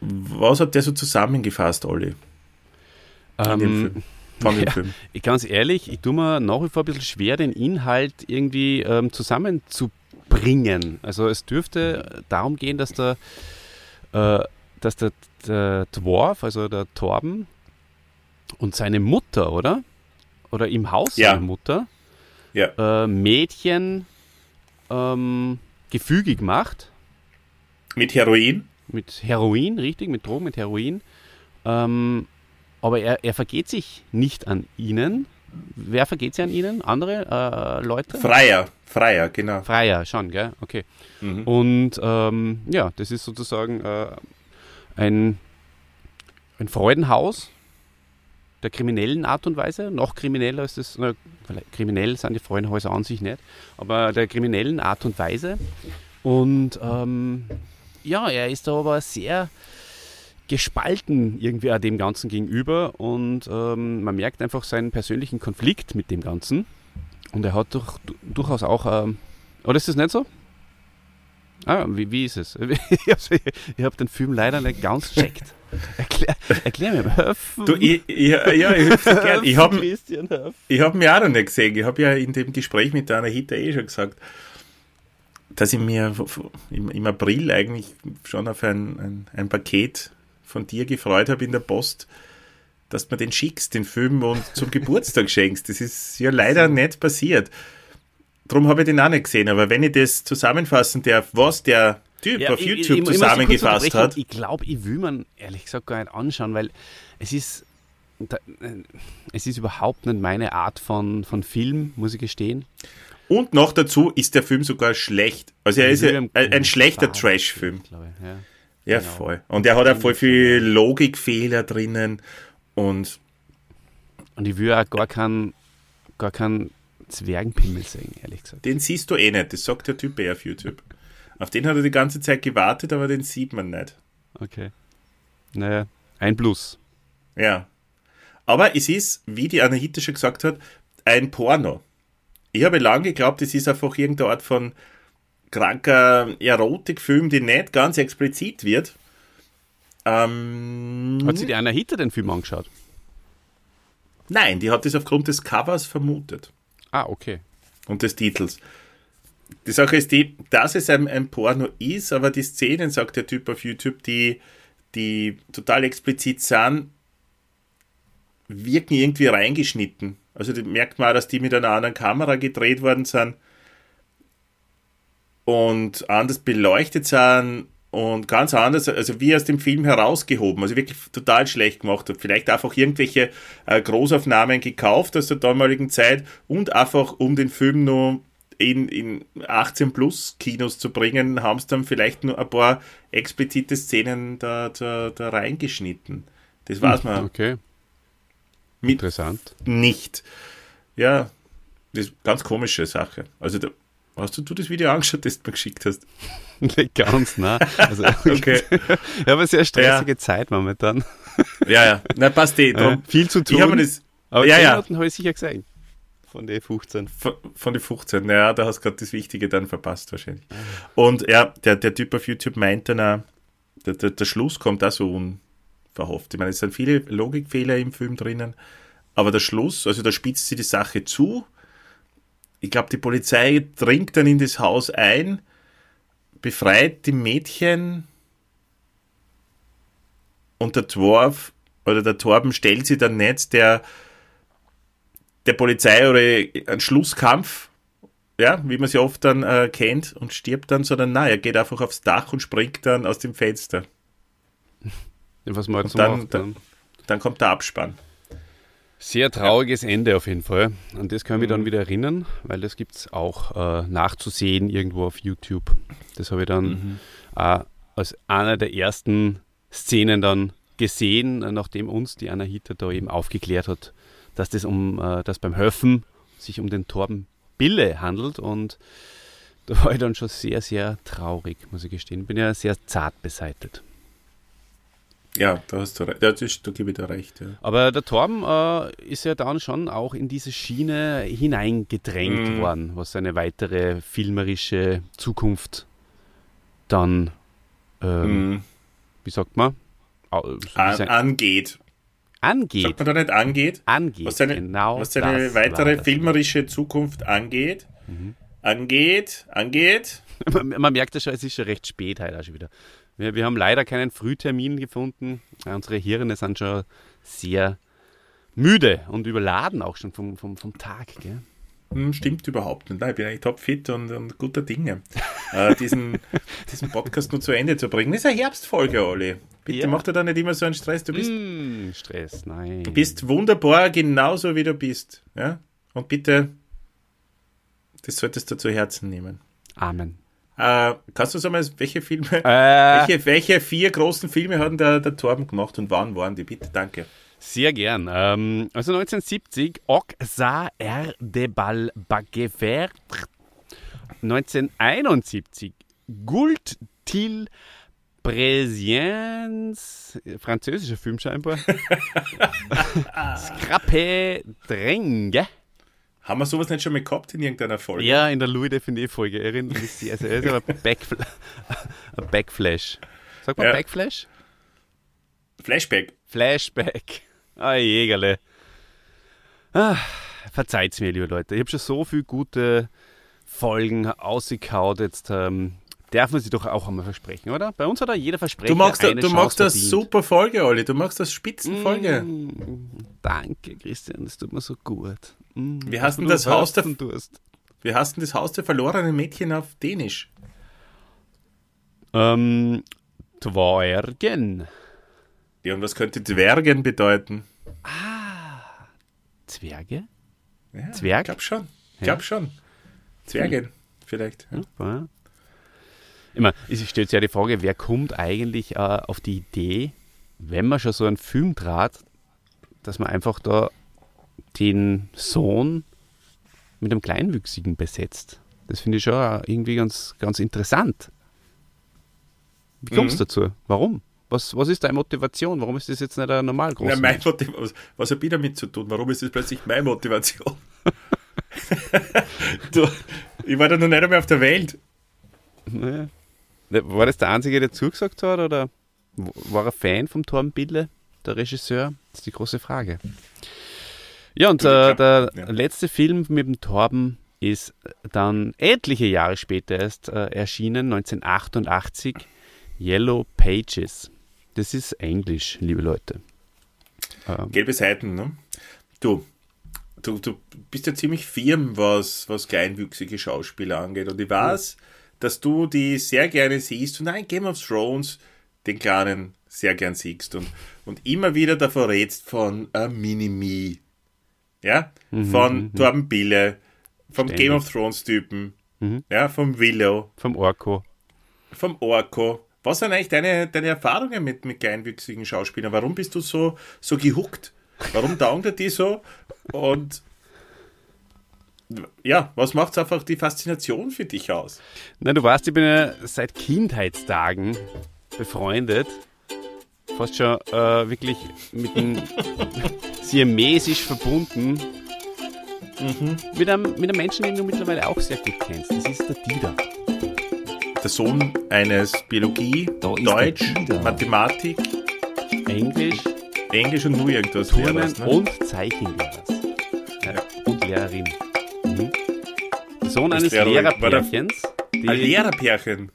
Was hat der so zusammengefasst, Olli? in dem Ähm, Film? Von dem ja. Film. Ich ganz ehrlich, ich tue mir nach wie vor ein bisschen schwer, den Inhalt irgendwie ähm, zusammenzubringen. Also es dürfte darum gehen, dass der, äh, dass der, der Dwarf, also der Torben und seine Mutter, oder? Oder im Haus Ja. seiner Mutter, Ja. äh, Mädchen ähm, gefügig macht. Mit Heroin? Mit Heroin, richtig, mit Drogen, mit Heroin. Ähm, aber er, er vergeht sich nicht an ihnen. Wer vergeht sich an ihnen? Andere äh, Leute? Freier. Freier, genau. Freier, schon, gell? Okay. Mhm. Und ähm, ja, das ist sozusagen äh, ein, ein Freudenhaus der kriminellen Art und Weise. Noch krimineller ist es, na, kriminell sind die Freudenhäuser an sich nicht, aber der kriminellen Art und Weise. Und ähm, ja, er ist da aber sehr gespalten irgendwie auch dem Ganzen gegenüber und ähm, man merkt einfach seinen persönlichen Konflikt mit dem Ganzen. Und er hat durch, durchaus auch, ähm, oder ist das nicht so? Ah, wie, wie ist es? Ich habe den Film leider nicht ganz checkt. Erklär, erklär mir mal. Du, ich, ich, ja, ich, helf dir gern. ich habe hab mich auch noch nicht gesehen. Ich habe ja in dem Gespräch mit der Anahita eh schon gesagt, dass ich mir im, im April eigentlich schon auf ein, ein, ein Paket von dir gefreut habe in der Post, dass du mir den schickst, den Film, und zum Geburtstag schenkst. Das ist ja leider nicht passiert. Darum habe ich den auch nicht gesehen. Aber wenn ich das zusammenfassen darf, was der Typ auf ich- YouTube ich- ich zusammengefasst hat, Ich glaube, ich will man ehrlich gesagt gar nicht anschauen, weil es ist, äh, es ist überhaupt nicht meine Art von, von Film, muss ich gestehen. Und noch dazu ist der Film sogar schlecht. Also er ist ja ein, ein schlechter Trash-Film. Ja. Ja, Genau. voll. Und er hat auch voll viel Logikfehler drinnen. Und Und ich will auch gar keinen gar keinen Zwergenpimmel sehen, ehrlich gesagt. den siehst du eh nicht. Das sagt der Typ eh auf YouTube. Auf den hat er die ganze Zeit gewartet, aber den sieht man nicht. Okay. Naja, ein Plus. Ja. Aber es ist, wie die Anahita schon gesagt hat, ein Porno. Ich habe lange geglaubt, es ist einfach irgendeine Art von kranker Erotikfilm, die nicht ganz explizit wird. Ähm, Hat sich die Anahita den Film angeschaut? nein, die hat es aufgrund des Covers vermutet. Ah, okay. und des Titels. Die Sache ist die, dass es ein, ein Porno ist, aber die Szenen, sagt der Typ auf YouTube, die, die total explizit sind, wirken irgendwie reingeschnitten. Also merkt man auch, dass die mit einer anderen Kamera gedreht worden sind und anders beleuchtet sind und ganz anders, also wie aus dem Film herausgehoben, also wirklich total schlecht gemacht hat. Vielleicht einfach irgendwelche äh, Großaufnahmen gekauft aus der damaligen Zeit und einfach um den Film nur in, in 18 plus Kinos zu bringen, haben sie dann vielleicht nur ein paar explizite Szenen da, da, da reingeschnitten. Das weiß man Okay, mit interessant. nicht. Ja, das ist eine ganz komische Sache. Also da, hast du, du das Video angeschaut, das du mir geschickt hast? Ganz, ne? Also, Okay. ich habe eine sehr stressige Zeit momentan. Ja, ja. Na, passt eh. Ja, viel zu tun. ich habe das aber ja, 10 ja. Minuten habe ich sicher gesehen. Von den 15. von, von den 15, naja, da hast du gerade das Wichtige dann verpasst wahrscheinlich. Und ja, der, der Typ auf YouTube meint dann auch, der, der, der Schluss kommt auch so unverhofft. Ich meine, es sind viele Logikfehler im Film drinnen, aber der Schluss, also da spitzt sie die Sache zu. Ich glaube, die Polizei dringt dann in das Haus ein, befreit die Mädchen und der Dwarf oder der Torben stellt sie dann nicht der, der Polizei oder einen Schlusskampf, ja, wie man sie oft dann äh, kennt und stirbt dann, sondern nein, er geht einfach aufs Dach und springt dann aus dem Fenster. Was man halt so dann- macht. Dann. Dann kommt der Abspann. Sehr trauriges Ende auf jeden Fall. An das kann ich mich dann wieder erinnern, weil das gibt es auch äh, nachzusehen irgendwo auf YouTube. Das habe ich dann äh, als einer der ersten Szenen dann gesehen, äh, nachdem uns die Anahita da eben aufgeklärt hat, dass das um äh, dass beim Höfen sich um den Torben Bille handelt und da war ich dann schon sehr, sehr traurig, muss ich gestehen. Bin ja sehr zart beseitet. Ja, da hast du recht. Da gebe ich dir recht. Ja. Aber der Torben äh, ist ja dann schon auch in diese Schiene hineingedrängt Mhm. worden, was seine weitere filmerische Zukunft dann, ähm, Mhm. wie sagt man, An, angeht. angeht. Sagt man da nicht angeht? angeht. Was seine, genau was seine weitere filmerische Zukunft angeht. Angeht, angeht. Man, man merkt ja schon, es ist schon recht spät heute auch schon wieder. Wir, wir haben leider keinen Frühtermin gefunden. Unsere Hirne sind schon sehr müde und überladen auch schon vom, vom, vom Tag. Gell? Hm, stimmt überhaupt nicht. Nein, ich bin eigentlich topfit und, und guter Dinge. äh, diesen, diesen Podcast nur zu Ende zu bringen. Das ist eine Herbstfolge, Olli. Bitte Ja. mach dir da nicht immer so einen Stress. Du bist, Mm, Stress, nein. du bist wunderbar, genauso wie du bist. Ja? Und bitte, das solltest du zu Herzen nehmen. Amen. Äh, kannst du sagen, welche Filme, Äh, welche, welche vier großen Filme hat der, der Torben gemacht und wann waren die? Bitte, danke. Sehr gern. Ähm, also 1970 Ok sa er de bal bagefert. 1971 Gult til Bresiens, französischer Film scheinbar. Scrappe Dränge. Haben wir sowas nicht schon mal gehabt in irgendeiner Folge? Ja, in der Louis Define Folge erinnert mich sehr. Also ist aber Backfl ein Backflash. Sag mal Ja. Backflash? Flashback. Flashback. Ah, Jägerle. Ah, verzeiht's mir, liebe Leute. Ich habe schon so viele gute Folgen ausgekaut. Jetzt ähm, darf man sie doch auch einmal versprechen, oder? Bei uns hat ja jeder Versprecher Du machst, eine du Chance machst das verdient. super Folge, Olli. Du machst das Spitzenfolge. Mm, danke, Christian. Das tut mir so gut. Mm, Wie heißt denn das Haus der-. Wir hassen das Haus der verlorenen Mädchen auf Dänisch. Ähm, Dwergen. Ja, und was könnte Dwergen bedeuten? Zwerge? Ja, Zwerg? Ich glaub schon. Ich glaub schon. Zwergen, vielleicht. Ja. Ja. Immer, es stellt sich ja die Frage, wer kommt eigentlich äh, auf die Idee, wenn man schon so einen Film trat, dass man einfach da den Sohn mit einem Kleinwüchsigen besetzt. Das finde ich schon irgendwie ganz, ganz interessant. Wie kommst du dazu? Warum? Was, was ist deine Motivation? Warum ist das jetzt nicht ein normal großer Ja, mein? Motiv was, was habe ich damit zu tun? Warum ist das plötzlich meine Motivation? du, ich war da noch nicht einmal auf der Welt. Nee. War das der Einzige, der zugesagt hat? Oder war er Fan vom Torben Bille, der Regisseur? Das ist die große Frage. Ja, und äh, der ja. letzte Film mit dem Torben ist dann etliche Jahre später erst äh, erschienen, 1988, Yellow Pages. Das ist Englisch, liebe Leute. Ähm, Gelbe Seiten, ne? Du, du, du bist ja ziemlich firm, was, was kleinwüchsige Schauspieler angeht. Und ich weiß, dass du die sehr gerne siehst und ein Game of Thrones den Kleinen sehr gern siehst und, und immer wieder davor redst von äh, Minimi. Ja? Von Torben Bille, vom Ständig. Game of Thrones Typen, Mhm. ja, vom Willow, vom Orko. vom Orko. Was sind eigentlich deine, deine Erfahrungen mit, mit kleinwüchsigen Schauspielern? Warum bist du so, so gehuckt? Warum taugt er die so? Und ja, was macht einfach die Faszination für dich aus? Na, du weißt, ich bin ja seit Kindheitstagen befreundet. Fast schon äh, wirklich mit einem siamesisch verbunden. Mit, einem, mit einem Menschen, den du mittlerweile auch sehr gut kennst. Das ist der Dieter. Der Sohn eines Biologie, Da Deutsch. Mathematik, Englisch, Englisch und nur irgendwas. Turnen Lehrers, ne? und Zeichenlehrers. Sohn eines Lehrerpärchens. Ein Lehrerpärchen.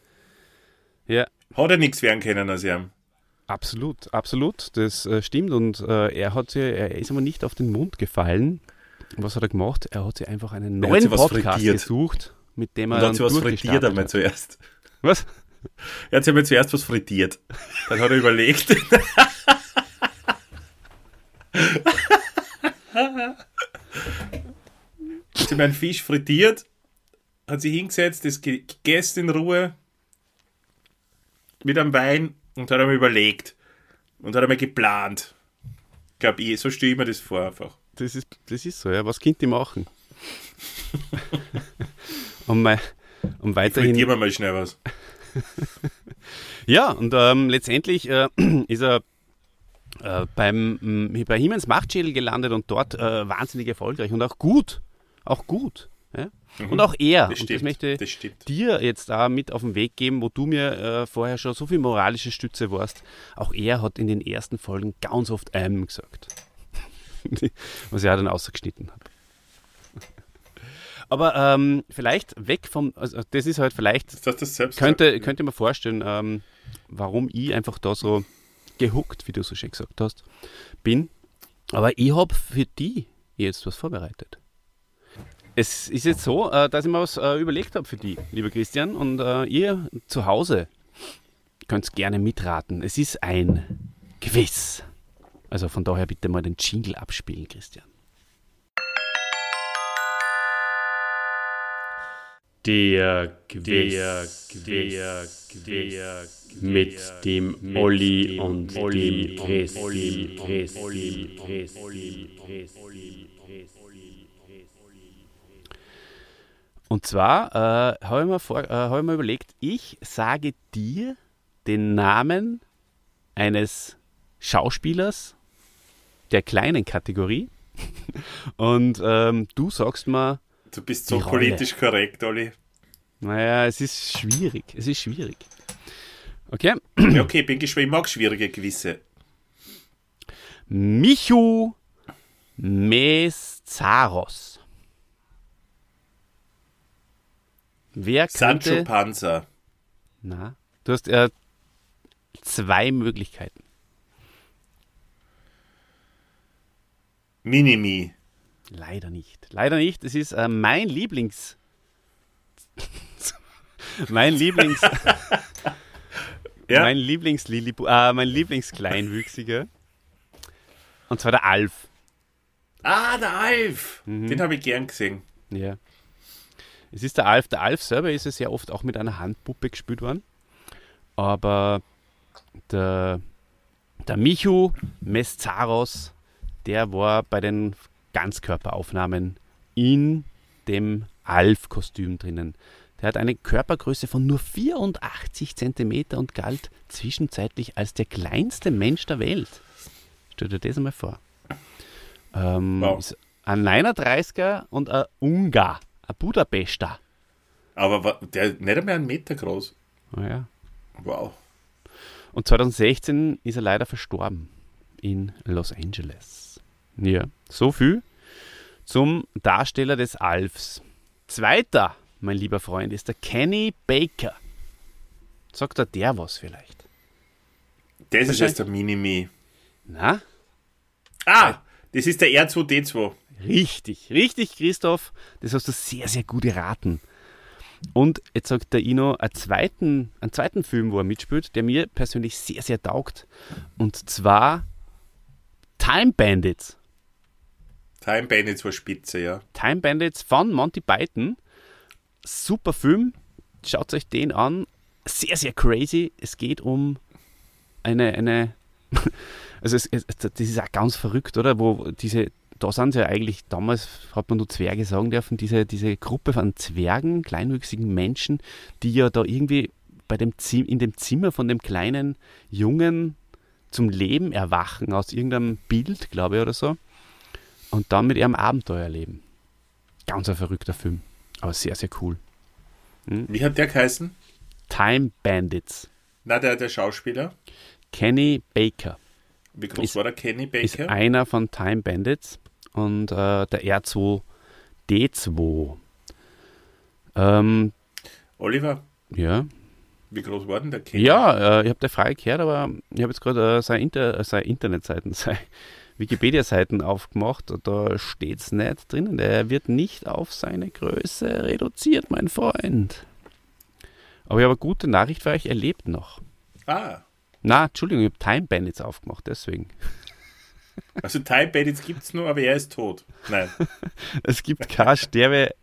Ja, Hat er nichts werden können aus ihm. Absolut, absolut, das äh, stimmt. Und äh, er hat sie, er ist aber nicht auf den Mund gefallen. Was hat er gemacht? Er hat sich einfach einen Er neuen Podcast frittiert. gesucht, mit dem er Und dann hat sich was frittiert einmal hat. zuerst. Was? Er hat sich einmal zuerst was frittiert. Dann hat er überlegt. hat sie meinen Fisch frittiert, hat sie hingesetzt, das ge- gegessen in Ruhe, mit einem Wein und hat einmal überlegt und hat einmal geplant. Ich glaube, ich, so stelle ich mir das vor einfach. Das ist, das ist so, ja. Was könnt ihr machen? um, mei- um weiterhin. Wir mal schnell was. Ja, und ähm, letztendlich äh, ist er äh, beim, bei Hiemens Machtschädel gelandet und dort äh, wahnsinnig erfolgreich und auch gut. Auch gut. Ja? Und auch er. Mhm. Das und das möchte das dir jetzt da mit auf den Weg geben, wo du mir äh, vorher schon so viel moralische Stütze warst. Auch er hat in den ersten Folgen ganz oft ähm gesagt. Was ich auch dann ausgeschnitten habe. Aber ähm, vielleicht weg vom, also das ist halt vielleicht Das hast du selbst könnte, könnte mir vorstellen, ähm, warum ich einfach da so gehuckt, wie du so schön gesagt hast, bin. Aber ich habe für die jetzt was vorbereitet. Es ist jetzt so, äh, dass ich mir was äh, überlegt habe für die, lieber Christian, und äh, ihr zu Hause könnt gerne mitraten. Es ist ein Quiz. Also von daher bitte mal den Jingle abspielen, Christian. Der Quiz, der Quiz, mit dem Olli und dem Christi, Christi, Christi, Und zwar äh, habe ich, mir vor- äh, hab ich mir überlegt, ich sage dir den Namen eines Schauspielers der kleinen Kategorie und ähm, du sagst mir, Du bist so politisch korrekt, Olli. naja, es ist schwierig, es ist schwierig. Okay, okay, bin gespannt. Ich mag schwierige Gewisse. Michu Meszaros. Wer Sancho könnte... Panza. Na, du hast äh, zwei Möglichkeiten. Minimi. Leider nicht. Leider nicht. Es ist äh, mein Lieblings. mein Lieblings. Ja. Mein Lieblings äh, mein Lieblingskleinwüchsiger. Und zwar der Alf. Ah, der Alf. Mhm. Den habe ich gern gesehen. Ja. Es ist der Alf. Der Alf selber ist ja sehr oft auch mit einer Handpuppe gespielt worden. Aber der, der Michu Meszaros, der war bei den Ganzkörperaufnahmen in dem Alf-Kostüm drinnen. Der hat eine Körpergröße von nur 84 cm und galt zwischenzeitlich als der kleinste Mensch der Welt. Stell dir das einmal vor. Ähm, Wow. ein 39er und ein Ungar, ein Budapester. Aber der nicht einmal einen Meter groß. Naja. Wow. Und 2016 ist er leider verstorben in Los Angeles. Ja, so viel zum Darsteller des Alfs. Zweiter, mein lieber Freund, ist der Kenny Baker. Sagt er der was vielleicht? Das ist jetzt der Minimi. Na? Ah, das ist der R2D2. Richtig, richtig, Christoph. Das hast du sehr, sehr gut erraten. Und jetzt sagt der Ino einen zweiten, einen zweiten Film, wo er mitspielt, der mir persönlich sehr, sehr taugt. Und zwar Time Bandits. Time Bandits war spitze, ja. Time Bandits von Monty Python. Super Film. Schaut euch den an. Sehr, sehr crazy. Es geht um eine, eine also es, es, das ist auch ganz verrückt, oder? Wo diese, da sind sie ja eigentlich, damals hat man nur Zwerge sagen dürfen, diese, diese Gruppe von Zwergen, kleinwüchsigen Menschen, die ja da irgendwie bei dem Zim in dem Zimmer von dem kleinen Jungen zum Leben erwachen, aus irgendeinem Bild, glaube ich, oder so. Und dann mit ihrem Abenteuer leben. Ganz ein verrückter Film. Aber sehr, sehr cool. Wie hat der geheißen? Time Bandits. Na, der, der Schauspieler. Kenny Baker Wie groß Ist- war der Kenny ist Baker? einer von Time Bandits und äh, der R2D2. Ähm, Oliver, ja, wie groß war denn der Kenny? ja äh, ich habe die Frage gehört, aber ich habe jetzt gerade äh, seine, Inter äh, seine Internetseiten, seine Wikipedia-Seiten aufgemacht. Da steht es nicht drinnen. Der wird nicht auf seine Größe reduziert, mein Freund. Aber ich habe eine gute Nachricht für euch, er lebt noch. Ah, Na, Entschuldigung, ich habe Time Bandits aufgemacht, deswegen. Also Time Bandits gibt es nur, aber er ist tot. Nein. Es gibt kein, Sterbe,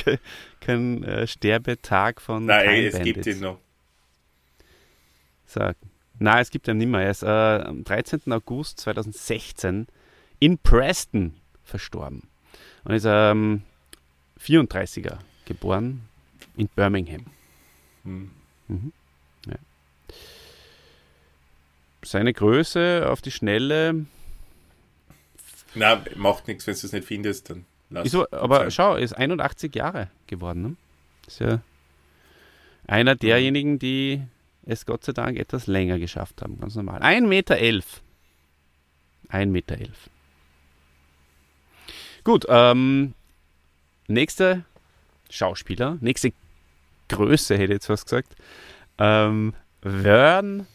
kein äh, Sterbetag von Nein, Time es Bandits. gibt ihn noch. So. Nein, es gibt ihn nicht mehr. Er ist äh, am 13. August 2016 in Preston verstorben. Und ist ähm, 34er geboren in Birmingham. Hm. Mhm. Ja. Seine Größe auf die Schnelle Na, macht nichts, wenn du es nicht findest, dann lass Ist, aber- sein. schau, ist 81 Jahre geworden. Ne? Ist ja einer derjenigen, die es Gott sei Dank etwas länger geschafft haben. Ganz normal. 1,11 Meter. 1,11 Meter. Gut, ähm, nächster Schauspieler, nächste Größe hätte ich jetzt was gesagt. Ähm, Vern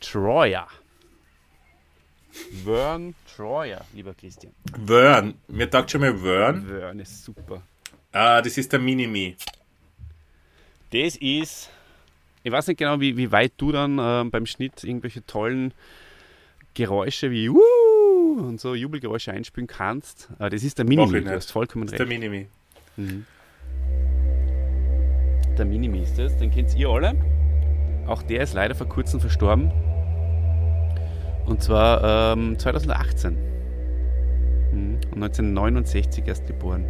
Troyer. Vern Troyer, lieber Christian. Vern. Mir taugt schon mal Vern. Vern ist super. Ah, das ist der Minimi. Das ist, ich weiß nicht genau, wie, wie weit du dann ähm, beim Schnitt irgendwelche tollen Geräusche wie Wuh und so Jubelgeräusche einspielen kannst. Äh, das ist der Minimi, du hast vollkommen Das ist der recht. Minimi. Der Minimi ist das, den kennt ihr alle. Auch der ist leider vor kurzem verstorben. Und zwar ähm, 2018. Mhm. Und 1969 erst geboren.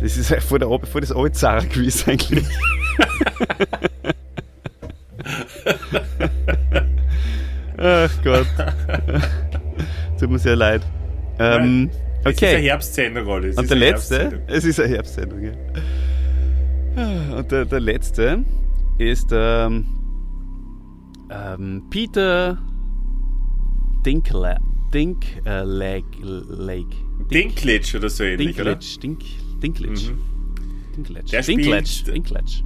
Das ist ja vor, der, vor das Altzara-Quiz eigentlich. Ach Gott. Tut mir sehr leid. Ähm, Das ist eine okay. Herbstsendung, Olli. Und der letzte, es ist eine Herbstsendung, ja. Und der, der letzte ist ähm, ähm, Peter Dinkle, Dink äh, Lake, Lake. Dinklage oder so ähnlich, oder? Dinklage, Dink, Dinklage. Mhm. Dinklage. Der Dinklage, Dinklage.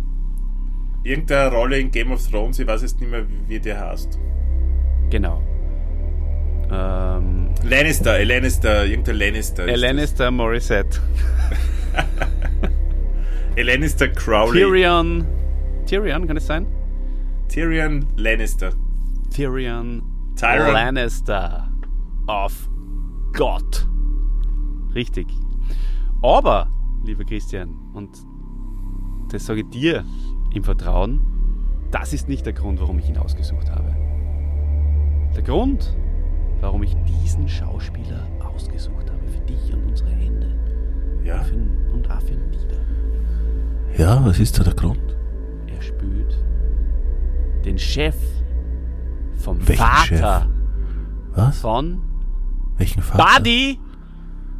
Irgendeine Rolle in Game of Thrones, ich weiß jetzt nicht mehr, wie der heißt. Genau. Ähm, Lannister, Lannister, irgendein Lannister. ist Lannister Morissette. Lannister Crowley. Tyrion. Tyrion, kann es sein? Tyrion Lannister. Tyrion Tyrion. Lannister of God. Richtig. Aber, lieber Christian, und das sage ich dir im Vertrauen, das ist nicht der Grund, warum ich ihn ausgesucht habe. Der Grund, warum ich diesen Schauspieler ausgesucht habe für dich und unsere Hände Ja. für, und auch für Lieder. ja, was ist da der Grund? Er spielt den Chef vom Welchen Vater Was? von Welchen Vater? Buddy,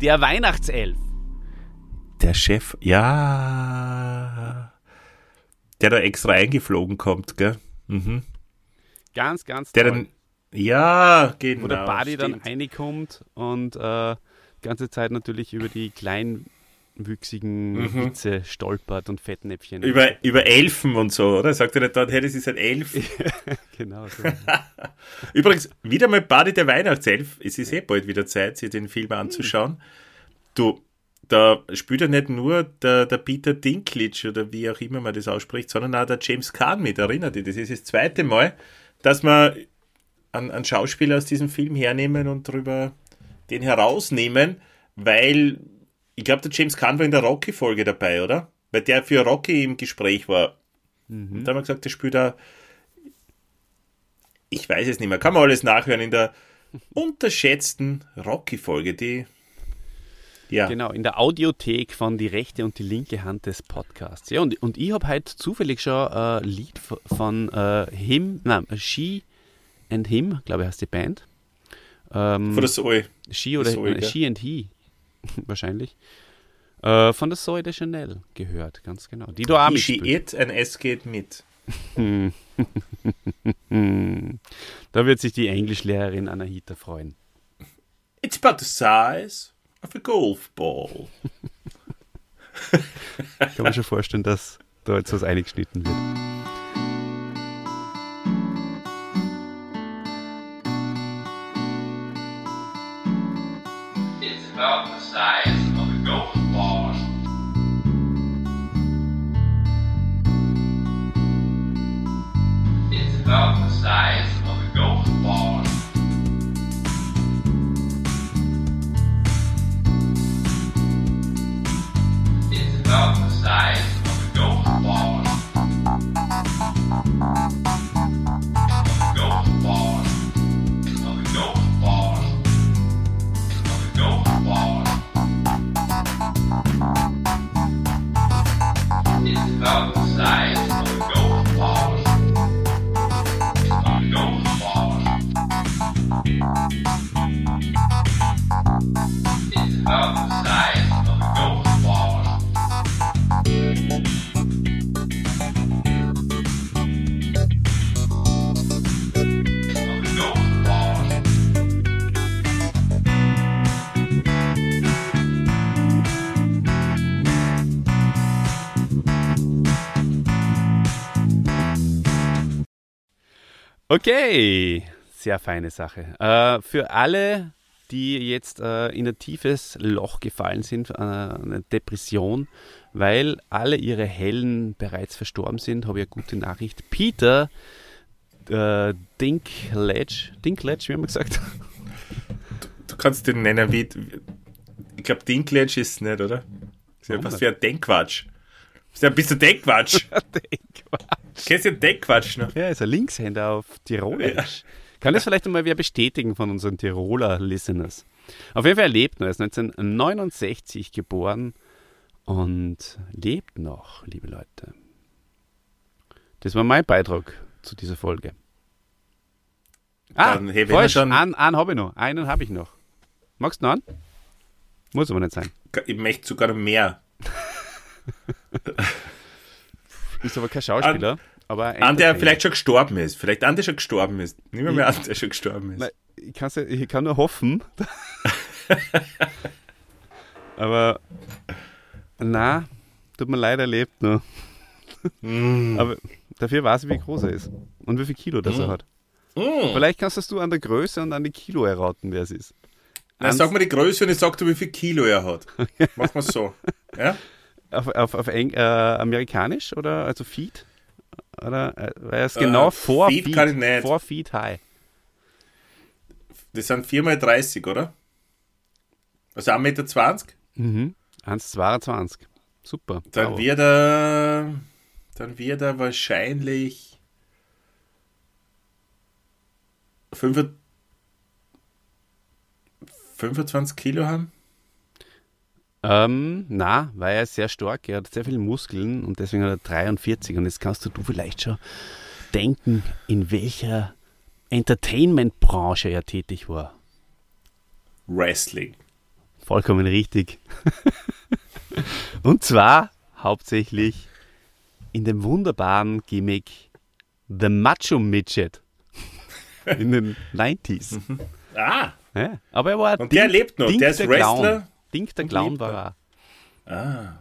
der Weihnachtself. Der Chef, ja. Der da extra eingeflogen kommt, gell? Mhm. Ganz, ganz Der toll. dann, ja, genau. Wo der Buddy dann stimmt. reinkommt und äh, die ganze Zeit natürlich über die kleinwüchsigen Mhm. Witze stolpert und Fettnäpfchen. Über, über Elfen und so, oder? Sagt er nicht dort, hey, das ist ein Elf? genau so. Übrigens, wieder mal Buddy der Weihnachtself. Es ist eh bald wieder Zeit, sich den Film anzuschauen. Du, da spielt ja nicht nur der, der Peter Dinklage oder wie auch immer man das ausspricht, sondern auch der James Caan mit. Erinnert dich, das ist das zweite Mal, dass wir einen, einen Schauspieler aus diesem Film hernehmen und drüber den herausnehmen, weil ich glaube, der James Caan war in der Rocky-Folge dabei, oder? Weil der für Rocky im Gespräch war. Und da haben wir gesagt, der spielt da ich weiß es nicht mehr, kann man alles nachhören in der unterschätzten Rocky-Folge, die ja, Genau, in der Audiothek von die rechte und die linke Hand des Podcasts. Ja, und, und ich habe heute zufällig schon ein Lied v- von äh, Him, nein, She and Him, glaube ich, heißt die Band. Ähm, von der Zoe. She oder Zoe, äh? She and He, wahrscheinlich. Äh, von der Zoe de Chanel gehört, ganz genau. Die du auch She it, ein S geht mit. Da wird sich die Englischlehrerin Anahita freuen. It's about the size of a golf ball. Kann man schon vorstellen, dass da jetzt was eingeschnitten wird. About the size Okay, sehr feine Sache. Äh, für alle, die jetzt äh, in ein tiefes Loch gefallen sind, äh, eine Depression, weil alle ihre Helden bereits verstorben sind, habe ich eine gute Nachricht. Peter äh, Dinklage, Dinklage, wie haben wir gesagt? Du kannst den nennen wie. Ich glaube, Dinklage ist es nicht, oder? Das ist ja fast wie ein Denkquatsch. Ist ja ein bisschen Denkquatsch. Denkquatsch. Kennst du den Denkquatsch noch? Ja, ist ein Linkshänder auf Tirolisch. Kann das vielleicht einmal wer bestätigen von unseren Tiroler Listeners? Auf jeden Fall er lebt noch. Er ist 1969 geboren und lebt noch, liebe Leute. Das war mein Beitrag zu dieser Folge. Ah, Dann, wenn falsch. schon- Einen, einen habe ich noch. Einen habe ich noch. Magst du noch einen? Muss aber nicht sein. Ich möchte sogar noch mehr. Ist aber kein Schauspieler. aber ein An der vielleicht schon gestorben ist. Vielleicht an der schon gestorben ist. Nimm mal mehr an, der schon gestorben ist. Nein, ich, kann's ja- ich kann nur hoffen. Aber na, tut mir leid, er lebt noch. Mm. Aber dafür weiß ich, wie groß er ist und wie viel Kilo das er hat. Mm. Vielleicht kannst du an der Größe und an die Kilo erraten, wer es ist. Na, sag mal die Größe und ich sag dir, wie viel Kilo er hat. Mach mal so. Ja? Auf, auf, auf Eng, äh, amerikanisch oder also Feet? Oder äh, er ist genau Äh, vor Feet Feet, kann ich nicht. Four Feet high. Das sind 4 mal 30, oder? Also 1,20 Meter? Mhm. 1,22. Super. Dann Bravo. wird er. Dann wird er wahrscheinlich. 5 25 Kilo haben? Ähm, na, weil er ist sehr stark, er hat sehr viele Muskeln und deswegen hat er 43. Und jetzt kannst du, du vielleicht schon denken, in welcher Entertainment-Branche er tätig war. Wrestling. Vollkommen richtig. und zwar hauptsächlich in dem wunderbaren Gimmick The Macho Midget in den 90s. Ah! Ja, aber er war Und der lebt noch, Dink der ist der Wrestler Clown. Dink der und Clown war er. Ah,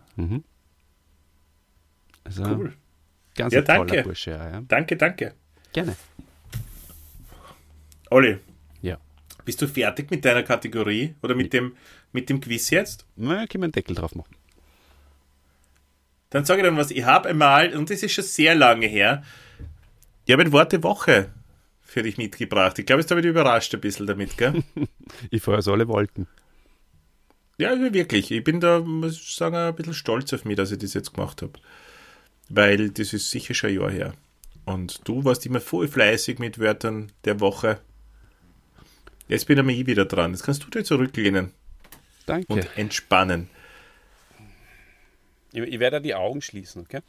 Also cool. ganz Ja, ein toller danke. Bursche. Ja. Danke, danke. Gerne. Olli, Ja. bist du fertig mit deiner Kategorie oder mit dem, mit dem Quiz jetzt? Na, können wir einen Deckel drauf machen. Dann sage ich dann was. Ich habe einmal, und das ist schon sehr lange her, ich habe ein Wort der Woche für dich mitgebracht. Ich glaube, jetzt habe ich dich überrascht ein bisschen damit, gell? Ich fahre so alle Wolken. Ja, wirklich. Ich bin da, muss ich sagen, ein bisschen stolz auf mich, dass ich das jetzt gemacht habe. Weil das ist sicher schon ein Jahr her. Und du warst immer voll fleißig mit Wörtern der Woche. Jetzt bin ich wieder dran. Jetzt kannst du dir zurücklehnen Danke. und entspannen. Ich, ich werde die Augen schließen, okay?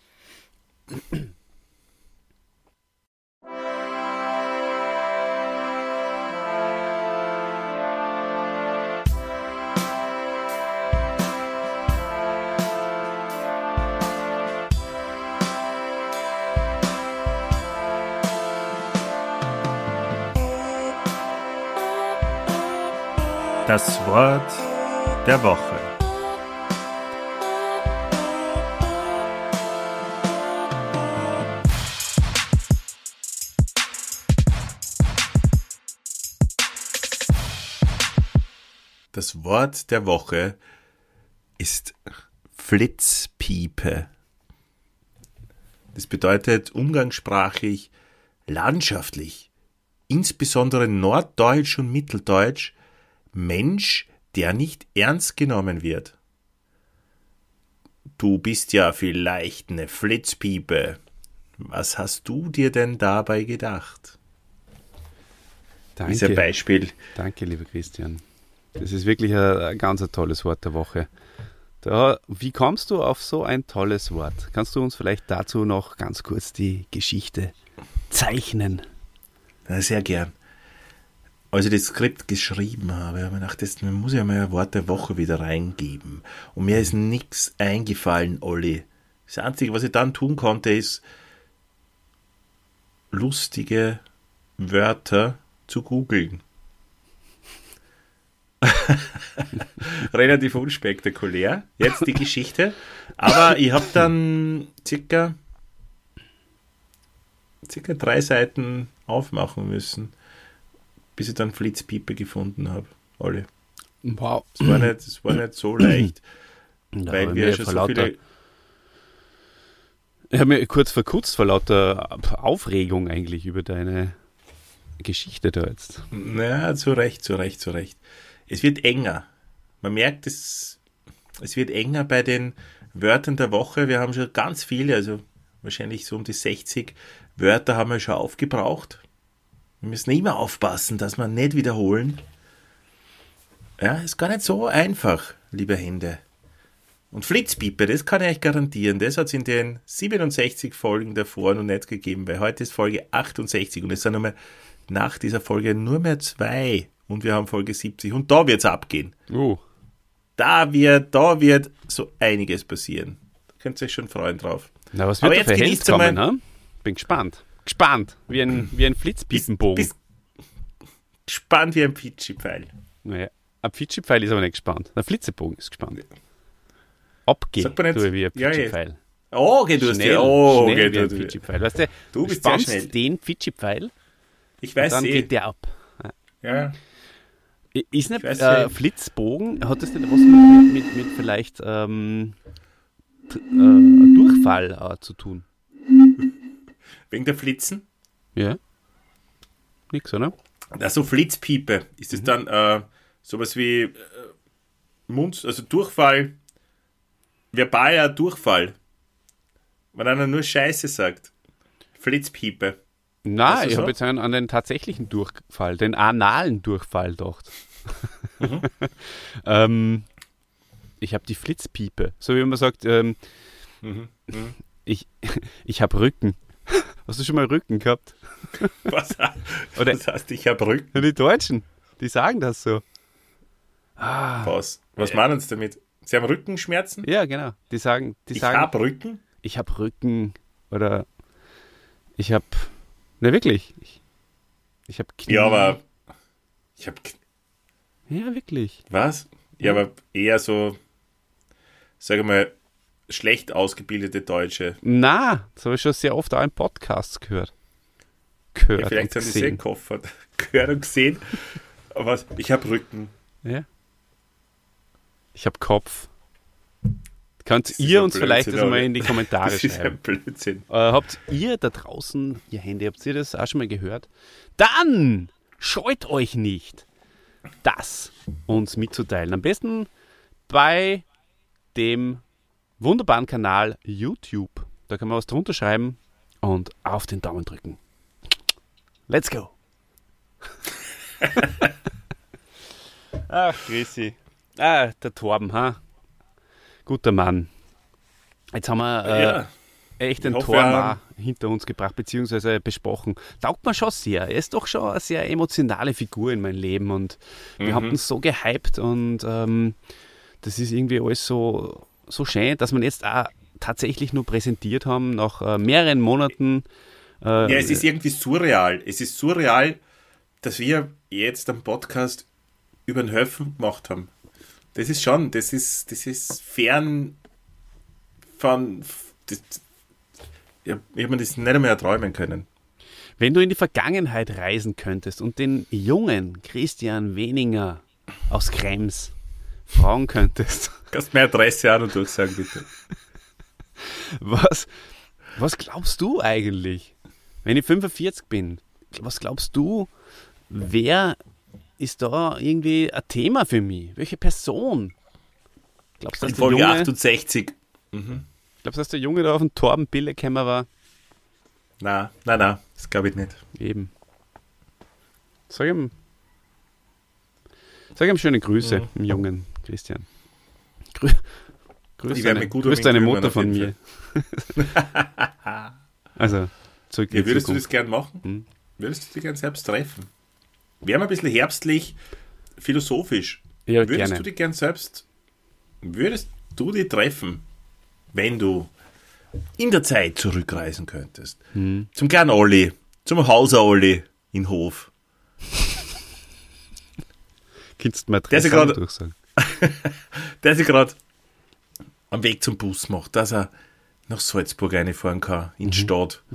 Das Wort der Woche. Das Wort der Woche ist Flitzpiepe. Das bedeutet umgangssprachlich landschaftlich, insbesondere Norddeutsch und Mitteldeutsch, Mensch, der nicht ernst genommen wird. Du bist ja vielleicht eine Flitzpiepe. Was hast du dir denn dabei gedacht? Dieser Danke. Beispiel. Danke, lieber Christian. Das ist wirklich ein, ein ganz ein tolles Wort der Woche. Da, wie kommst du auf so ein tolles Wort? Kannst du uns vielleicht dazu noch ganz kurz die Geschichte zeichnen? Sehr gern. Als ich das Skript geschrieben habe, habe ich mir gedacht, das muss ich mal ein Wort der Woche wieder reingeben. Und mir ist nichts eingefallen, Olli. Das Einzige, was ich dann tun konnte, ist lustige Wörter zu googeln. Relativ unspektakulär, jetzt die Geschichte. Aber ich habe dann circa, circa drei Seiten aufmachen müssen, bis ich dann Flitzpiepe gefunden habe. Alle. Wow. Das war nicht, war nicht so leicht, Ja, weil wir schon so lauter- viele. Ich habe mir kurz verkutzt vor lauter Aufregung eigentlich über deine Geschichte da jetzt. Na, zu Recht, zu Recht, zu Recht. Es wird enger. Man merkt, es, es wird enger bei den Wörtern der Woche. Wir haben schon ganz viele, also wahrscheinlich so um die 60 Wörter haben wir schon aufgebraucht. Wir müssen immer aufpassen, dass wir nicht wiederholen. Ja, ist gar nicht so einfach, liebe Hände. Und Flitzpiepe, das kann ich euch garantieren, das hat es in den 67 Folgen davor noch nicht gegeben, weil heute ist Folge 68 und es sind nochmal nach dieser Folge nur mehr zwei und wir haben Folge 70 und da wird es abgehen. Oh, Da wird, da wird so einiges passieren. Da könnt ihr euch schon freuen drauf. na was Aber wird da jetzt für Hände genießt kommen, einmal- ne? Bin gespannt. Gespannt. Wie ein, wie ein Flitzpiepenbogen. Gespannt wie ein Pitschi-Pfeil. Naja, ein Pfitschi-Pfeil ist aber nicht gespannt. Der Flitzebogen ist gespannt. Abgehen Sagt man wie ein Ja, ja. Oh, geht du hast Schnell, ja. Oh, schnell geht wie ein du. Pfitschi-Pfeil. Weißt du, Du bist spannst sehr schnell. den Pfitschi-Pfeil Ich und weiß dann eh. geht der ab. Ja. Ist nicht weiß äh. Flitzbogen, hat das nicht was mit, mit, mit vielleicht ähm, äh, Durchfall äh, zu tun? Wegen der Flitzen? Ja? Nix, oder? Also Flitzpiepe. Ist es dann äh, sowas wie äh, Mund, also Durchfall, verbaler Durchfall. Wenn einer nur Scheiße sagt. Flitzpiepe. Na, Weißt du ich so? habe jetzt an, an den tatsächlichen Durchfall, den analen Durchfall gedacht. Mhm. ähm, ich habe die Flitzpiepe. So wie man sagt, ähm, Mhm. ich, ich habe Rücken. Hast du schon mal Rücken gehabt? Was, Oder was heißt, ich habe Rücken? Die Deutschen, die sagen das so. Ah, Was? Was meinen Sie damit? Sie haben Rückenschmerzen? ja, genau. Die sagen, die Ich sagen, habe Rücken? ich habe Rücken oder ich habe, ne wirklich, ich, ich habe Knie. Ja, aber ich habe Ja, wirklich. was? Ja, aber eher so, sage mal, schlecht ausgebildete Deutsche. Na, das habe ich schon sehr oft auch in Podcasts gehört. Gehört Ja, vielleicht haben sie Koffer gehört und gesehen. Aber? Ich habe Rücken. Ja. Ich habe Kopf. Könnt ist ihr uns vielleicht Blödsinn, das mal in die Kommentare Das ist schreiben? ein Blödsinn. Äh, habt ihr da draußen ihr Handy, habt ihr das auch schon mal gehört? Dann scheut euch nicht, das uns mitzuteilen. Am besten bei dem wunderbaren Kanal YouTube. Da kann man was drunter schreiben und auf den Daumen drücken. Let's go! Ach, Chrissy. Ah, der Torben, ha? Guter Mann. Jetzt haben wir äh, ja, echt hoffe, Torben auch hinter uns gebracht, beziehungsweise besprochen. Taugt mir schon sehr. Er ist doch schon eine sehr emotionale Figur in meinem Leben und wir Mhm. haben ihn so gehypt und ähm, das ist irgendwie alles so, so schön, dass wir ihn jetzt auch tatsächlich nur präsentiert haben, nach äh, mehreren Monaten. Äh, ja, es ist irgendwie surreal. Es ist surreal, dass wir jetzt am Podcast über den Höfen gemacht haben. Das ist schon, das ist, das ist fern von. Das, ich habe mir das nicht einmal erträumen können. Wenn du in die Vergangenheit reisen könntest und den jungen Christian Weninger aus Krems fragen könntest, Kannst meine Adresse an und durchsagen, bitte. was, was glaubst du eigentlich, wenn ich 45 bin? Was glaubst du, wer ist da irgendwie ein Thema für mich? Welche Person? Glaubst du, In dass der Folge Junge, 68. glaubst, du, dass der Junge da auf den Torben Bille gekommen war? Na, na, na, das glaube ich nicht. Eben. Sag ihm, sag ihm schöne Grüße, Mhm. dem jungen Christian. Grü grüß Ich deine, grüß deine Mutter von mir. also, zurück Ja, würdest du Zukunft. das gern machen? Hm. Würdest du dich gern selbst treffen? Wären ein bisschen herbstlich, philosophisch. Ja, Würdest gerne. du dich gern selbst, würdest du dich treffen, wenn du in der Zeit zurückreisen könntest? Hm. Zum kleinen Olli, zum Hauser Olli in Hof. Kannst du mir Adresse durchsagen? Der sich gerade am Weg zum Bus macht, dass er nach Salzburg reinfahren kann, in die Stadt.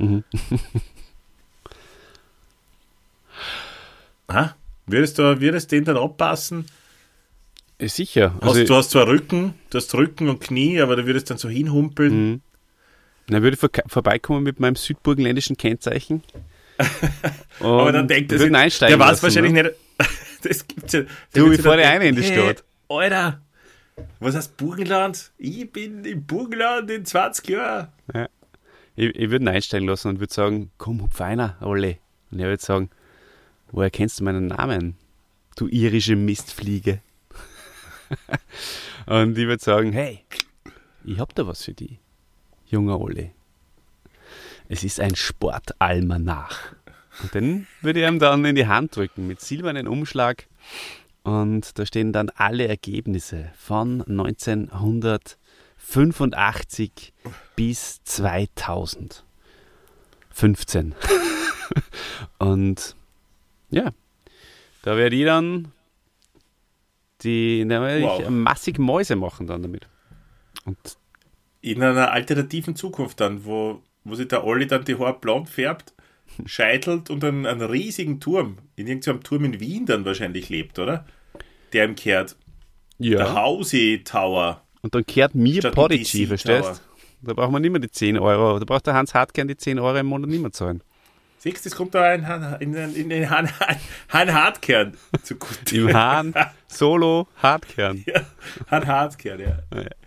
Ha? Würdest du, würdest den dann abpassen? Sicher. Hast, Also, du hast zwar Rücken, du hast Rücken und Knie, aber du würdest dann so hinhumpeln. Mhm. dann würde ich vor, vorbeikommen mit meinem südburgenländischen Kennzeichen. Aber dann denkt er der weiß lassen, wahrscheinlich ne? nicht. Das gibt's ja. Du, ich fahre eine in die Stadt. Alter, was heißt Burgenland? Ich bin im Burgenland in 20 Jahren. Ich, ich würde ihn einsteigen lassen und würde sagen, komm, hupf einer, alle. Und er würde sagen, woher kennst du meinen Namen? Du irische Mistfliege. und ich würde sagen, hey, ich hab da was für dich, junger Olle. Es ist ein Sportalmanach. Und den würde ich ihm dann in die Hand drücken mit silbernen Umschlag. Und da stehen dann alle Ergebnisse von 1985 bis 2015. Und ja, da werde ich dann die, werde Wow. massig Mäuse machen dann damit. Und In einer alternativen Zukunft dann, wo, wo sich der Olli dann die Haare blond färbt, scheitelt und einen, einen riesigen Turm, in irgendeinem Turm in Wien dann wahrscheinlich lebt, oder? Der ihm kehrt. Der ja, Hausi Tower. und dann kehrt mir Podigy, verstehst. Da braucht man nicht mehr die 10 Euro. Da braucht der Hans Hartgern die 10 Euro im Monat nicht mehr zahlen. Siehst du, das kommt da in, Han- in, in, in den Han, Han, Han Hartkern zu gut. Im Hahn, Solo, Hartkern. Ja, Han Hartkern, ja.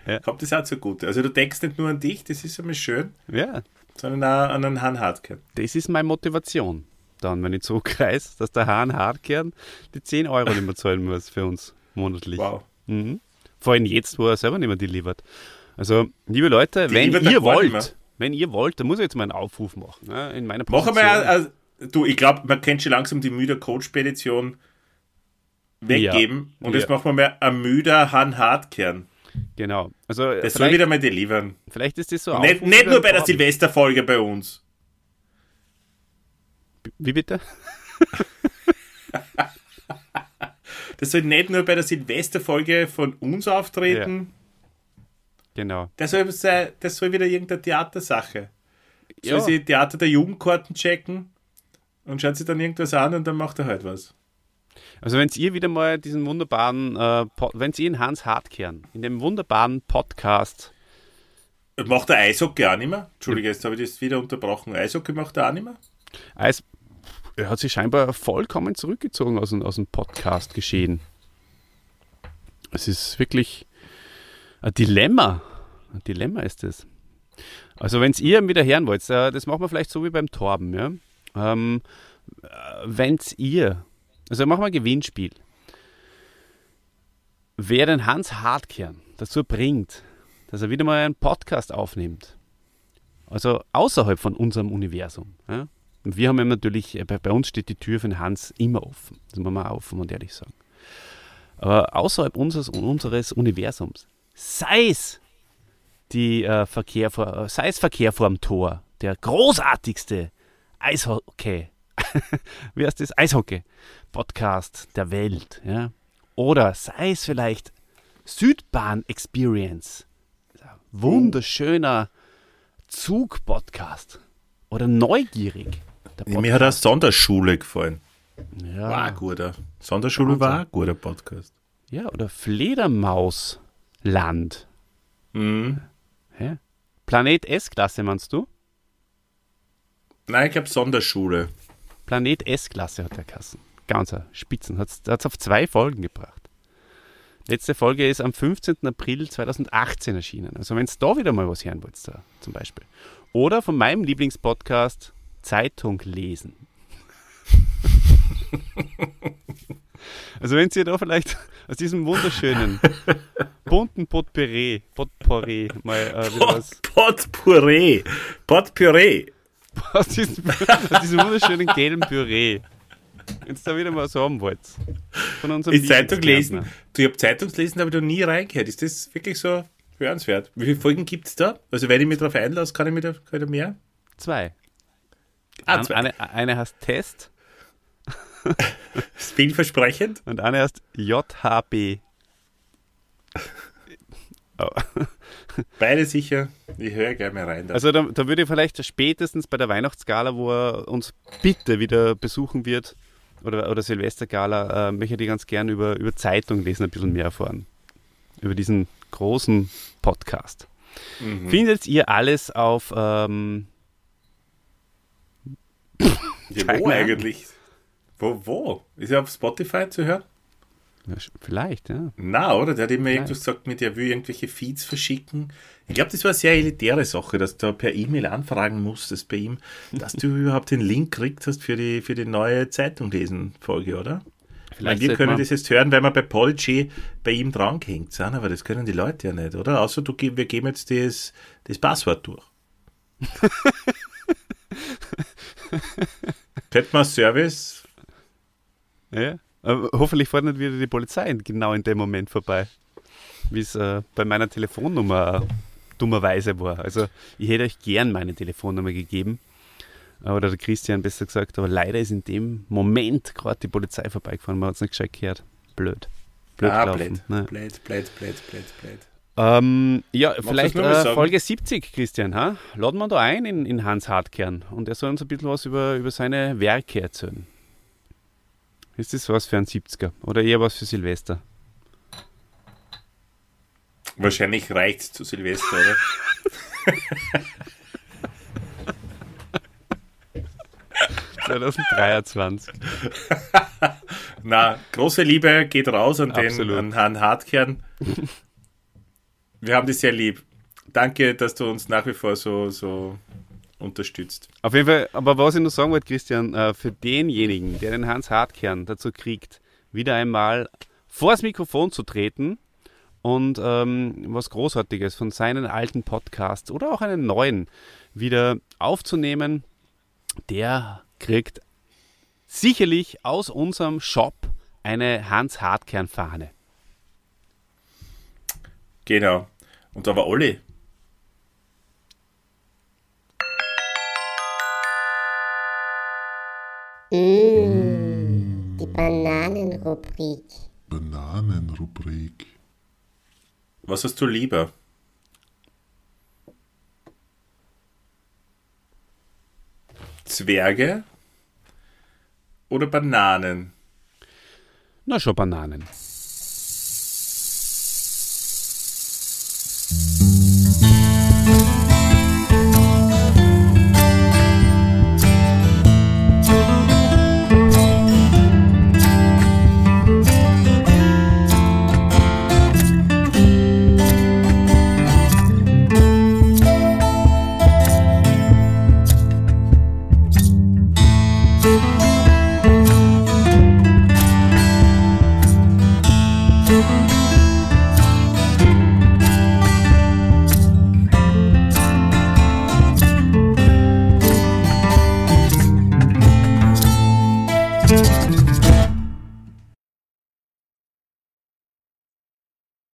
Ja. Kommt das auch zugute. Also du denkst nicht nur an dich, das ist einmal schön, Ja, sondern auch an einen Han Hartkern. das ist meine Motivation. Dann, wenn ich zurückreise, dass der Hahn Hartkern die 10 Euro nicht mehr zahlen muss für uns monatlich. Wow. Mhm. Vor allem jetzt, wo er selber nicht mehr delivert. Also, liebe Leute, Die wenn ihr wollt, wenn ihr wollt, dann muss ich jetzt mal einen Aufruf machen. Ne, in meiner Mach Position. einmal, also, du, ich glaube, man kennt schon langsam die müder Coach-Spedition weggeben und jetzt Ja. machen wir mal ein müder Han Hartkern. Genau. Also, Das soll wieder mal delivern. vielleicht ist das so Nicht, nicht nur bei der. Silvesterfolge bei uns. Wie bitte? Das soll nicht nur bei der Silvesterfolge von uns auftreten. Genau. Das, soll, das soll wieder irgendeine Theatersache. Soll Ja. sie Theater der Jugendkarten checken und schaut sich dann irgendwas an und dann macht er halt was. Also wenn ihr wieder mal diesen wunderbaren, äh, wenn ihr in Hans Hartkern, in dem wunderbaren Podcast, Macht er Eishockey auch nicht mehr? Entschuldige, jetzt habe ich das wieder unterbrochen. Eishockey macht er auch nicht mehr? Eis, er hat sich scheinbar vollkommen zurückgezogen aus, dem- aus dem Podcast geschehen. Es ist wirklich ein Dilemma. Ein Dilemma ist es. Also wenn ihr ihn wieder hören wollt, äh, das machen wir vielleicht so wie beim Torben, ja. Ähm, wenn ihr, also machen wir ein Gewinnspiel. Wer den Hans Hartkern dazu bringt, dass er wieder mal einen Podcast aufnimmt, also außerhalb von unserem Universum, ja, und wir haben natürlich, äh, bei, bei uns steht die Tür für den Hans immer offen. Das muss man auch offen und ehrlich sagen. Aber außerhalb unseres, unseres Universums, sei es die äh, Verkehr vor, äh, sei es Verkehr vorm Tor, der großartigste Eishockey, wie heißt das? Eishockey-Podcast der Welt, ja. Oder sei es vielleicht Südbahn Experience, wunderschöner Zug-Podcast. Oder neugierig. Mir hat auch Sonderschule gefallen. ja. War ein guter. Sonderschule Wahnsinn. war ein guter Podcast. ja, oder Fledermausland. Mhm. Ja. Planet S-Klasse meinst du? Nein, ich glaube Sonderschule. Planet S-Klasse hat der Kassen. Ganz ein Spitzen. Hat es auf zwei Folgen gebracht. Letzte Folge ist am 15. April 2018 erschienen. Also wenn es da wieder mal was hören wollt, da zum Beispiel. Oder von meinem Lieblingspodcast Zeitung lesen. also wenn ihr da vielleicht aus diesem wunderschönen, bunten Potpourri, Potpourri mal äh, wieder was Potpourri. Potpourri. aus diesem, aus diesem wunderschönen gelben Püree. Wenn ihr da wieder mal was haben wollt. Von unserem Ist Zeitung lesen? Du, ich habe Zeitungslesen, aber da nie reingehört. Ist das wirklich so hörenswert? Wie viele Folgen gibt es da? Also wenn ich mich darauf einlasse, kann ich mir da, kann ich da mehr? Zwei. Ah. Eine, eine heißt Test Ist vielversprechend. und eine heißt JHB. Oh. Beide sicher. Ich höre gleich mal rein. Da. Also da, da würde ich vielleicht spätestens bei der Weihnachtsgala, wo er uns bitte wieder besuchen wird, oder, oder Silvestergala äh, möchte ich ganz gern über, über Zeitung lesen, ein bisschen mehr erfahren. Über diesen großen Podcast. Mhm. Findet ihr alles auf ähm, Ja, Keine wo Ahnung. eigentlich? Wo, wo? Ist er auf Spotify zu hören? ja, vielleicht, ja. Na, oder? Der hat immer irgendwas gesagt, mit der will irgendwelche Feeds verschicken. Ich glaube, das war eine sehr elitäre Sache, dass du per E-Mail anfragen musstest bei ihm, dass du überhaupt den Link gekriegt hast für die, für die neue Zeitung lesen Folge, oder? Ich meine, wir können das jetzt hören, weil wir bei Podigy bei ihm dran gehängt sind, aber das können die Leute ja nicht, oder? Außer du, wir geben jetzt das, das Passwort durch. Könnte man Service Ja. Aber hoffentlich fährt nicht wieder die Polizei genau in dem Moment vorbei, wie es äh, bei meiner Telefonnummer dummerweise war. Also ich hätte euch gern meine Telefonnummer gegeben, oder der Christian besser gesagt, aber leider ist in dem Moment gerade die Polizei vorbeigefahren, man hat es nicht gescheit gehört. Blöd. Blöd ah, gelaufen. blöd. Ne. blöd, blöd, blöd, blöd, blöd. Ähm, ja, du vielleicht äh? Folge 70, Christian. Ha? Laden wir da ein in, in Hans Hartkern und er soll uns ein bisschen was über, über seine Werke erzählen. Ist das was für ein 70er oder eher was für Silvester? Wahrscheinlich reicht's zu Silvester, oder? 2023. Na, große Liebe geht raus an den Absolut. an Herrn Hartkern. Wir haben dich sehr lieb. Danke, dass du uns nach wie vor so, so unterstützt. Auf jeden Fall, aber was ich noch sagen wollte, Christian, äh, für denjenigen, der den Hans Hartkern dazu kriegt, wieder einmal vors Mikrofon zu treten und ähm, was Großartiges von seinen alten Podcasts oder auch einen neuen wieder aufzunehmen, der kriegt sicherlich aus unserem Shop eine Hans Hartkern Fahne. Genau. Und da war Olli. Mmh, die Bananenrubrik. Bananenrubrik. Was hast du lieber? Zwerge oder Bananen? Na schon Bananen.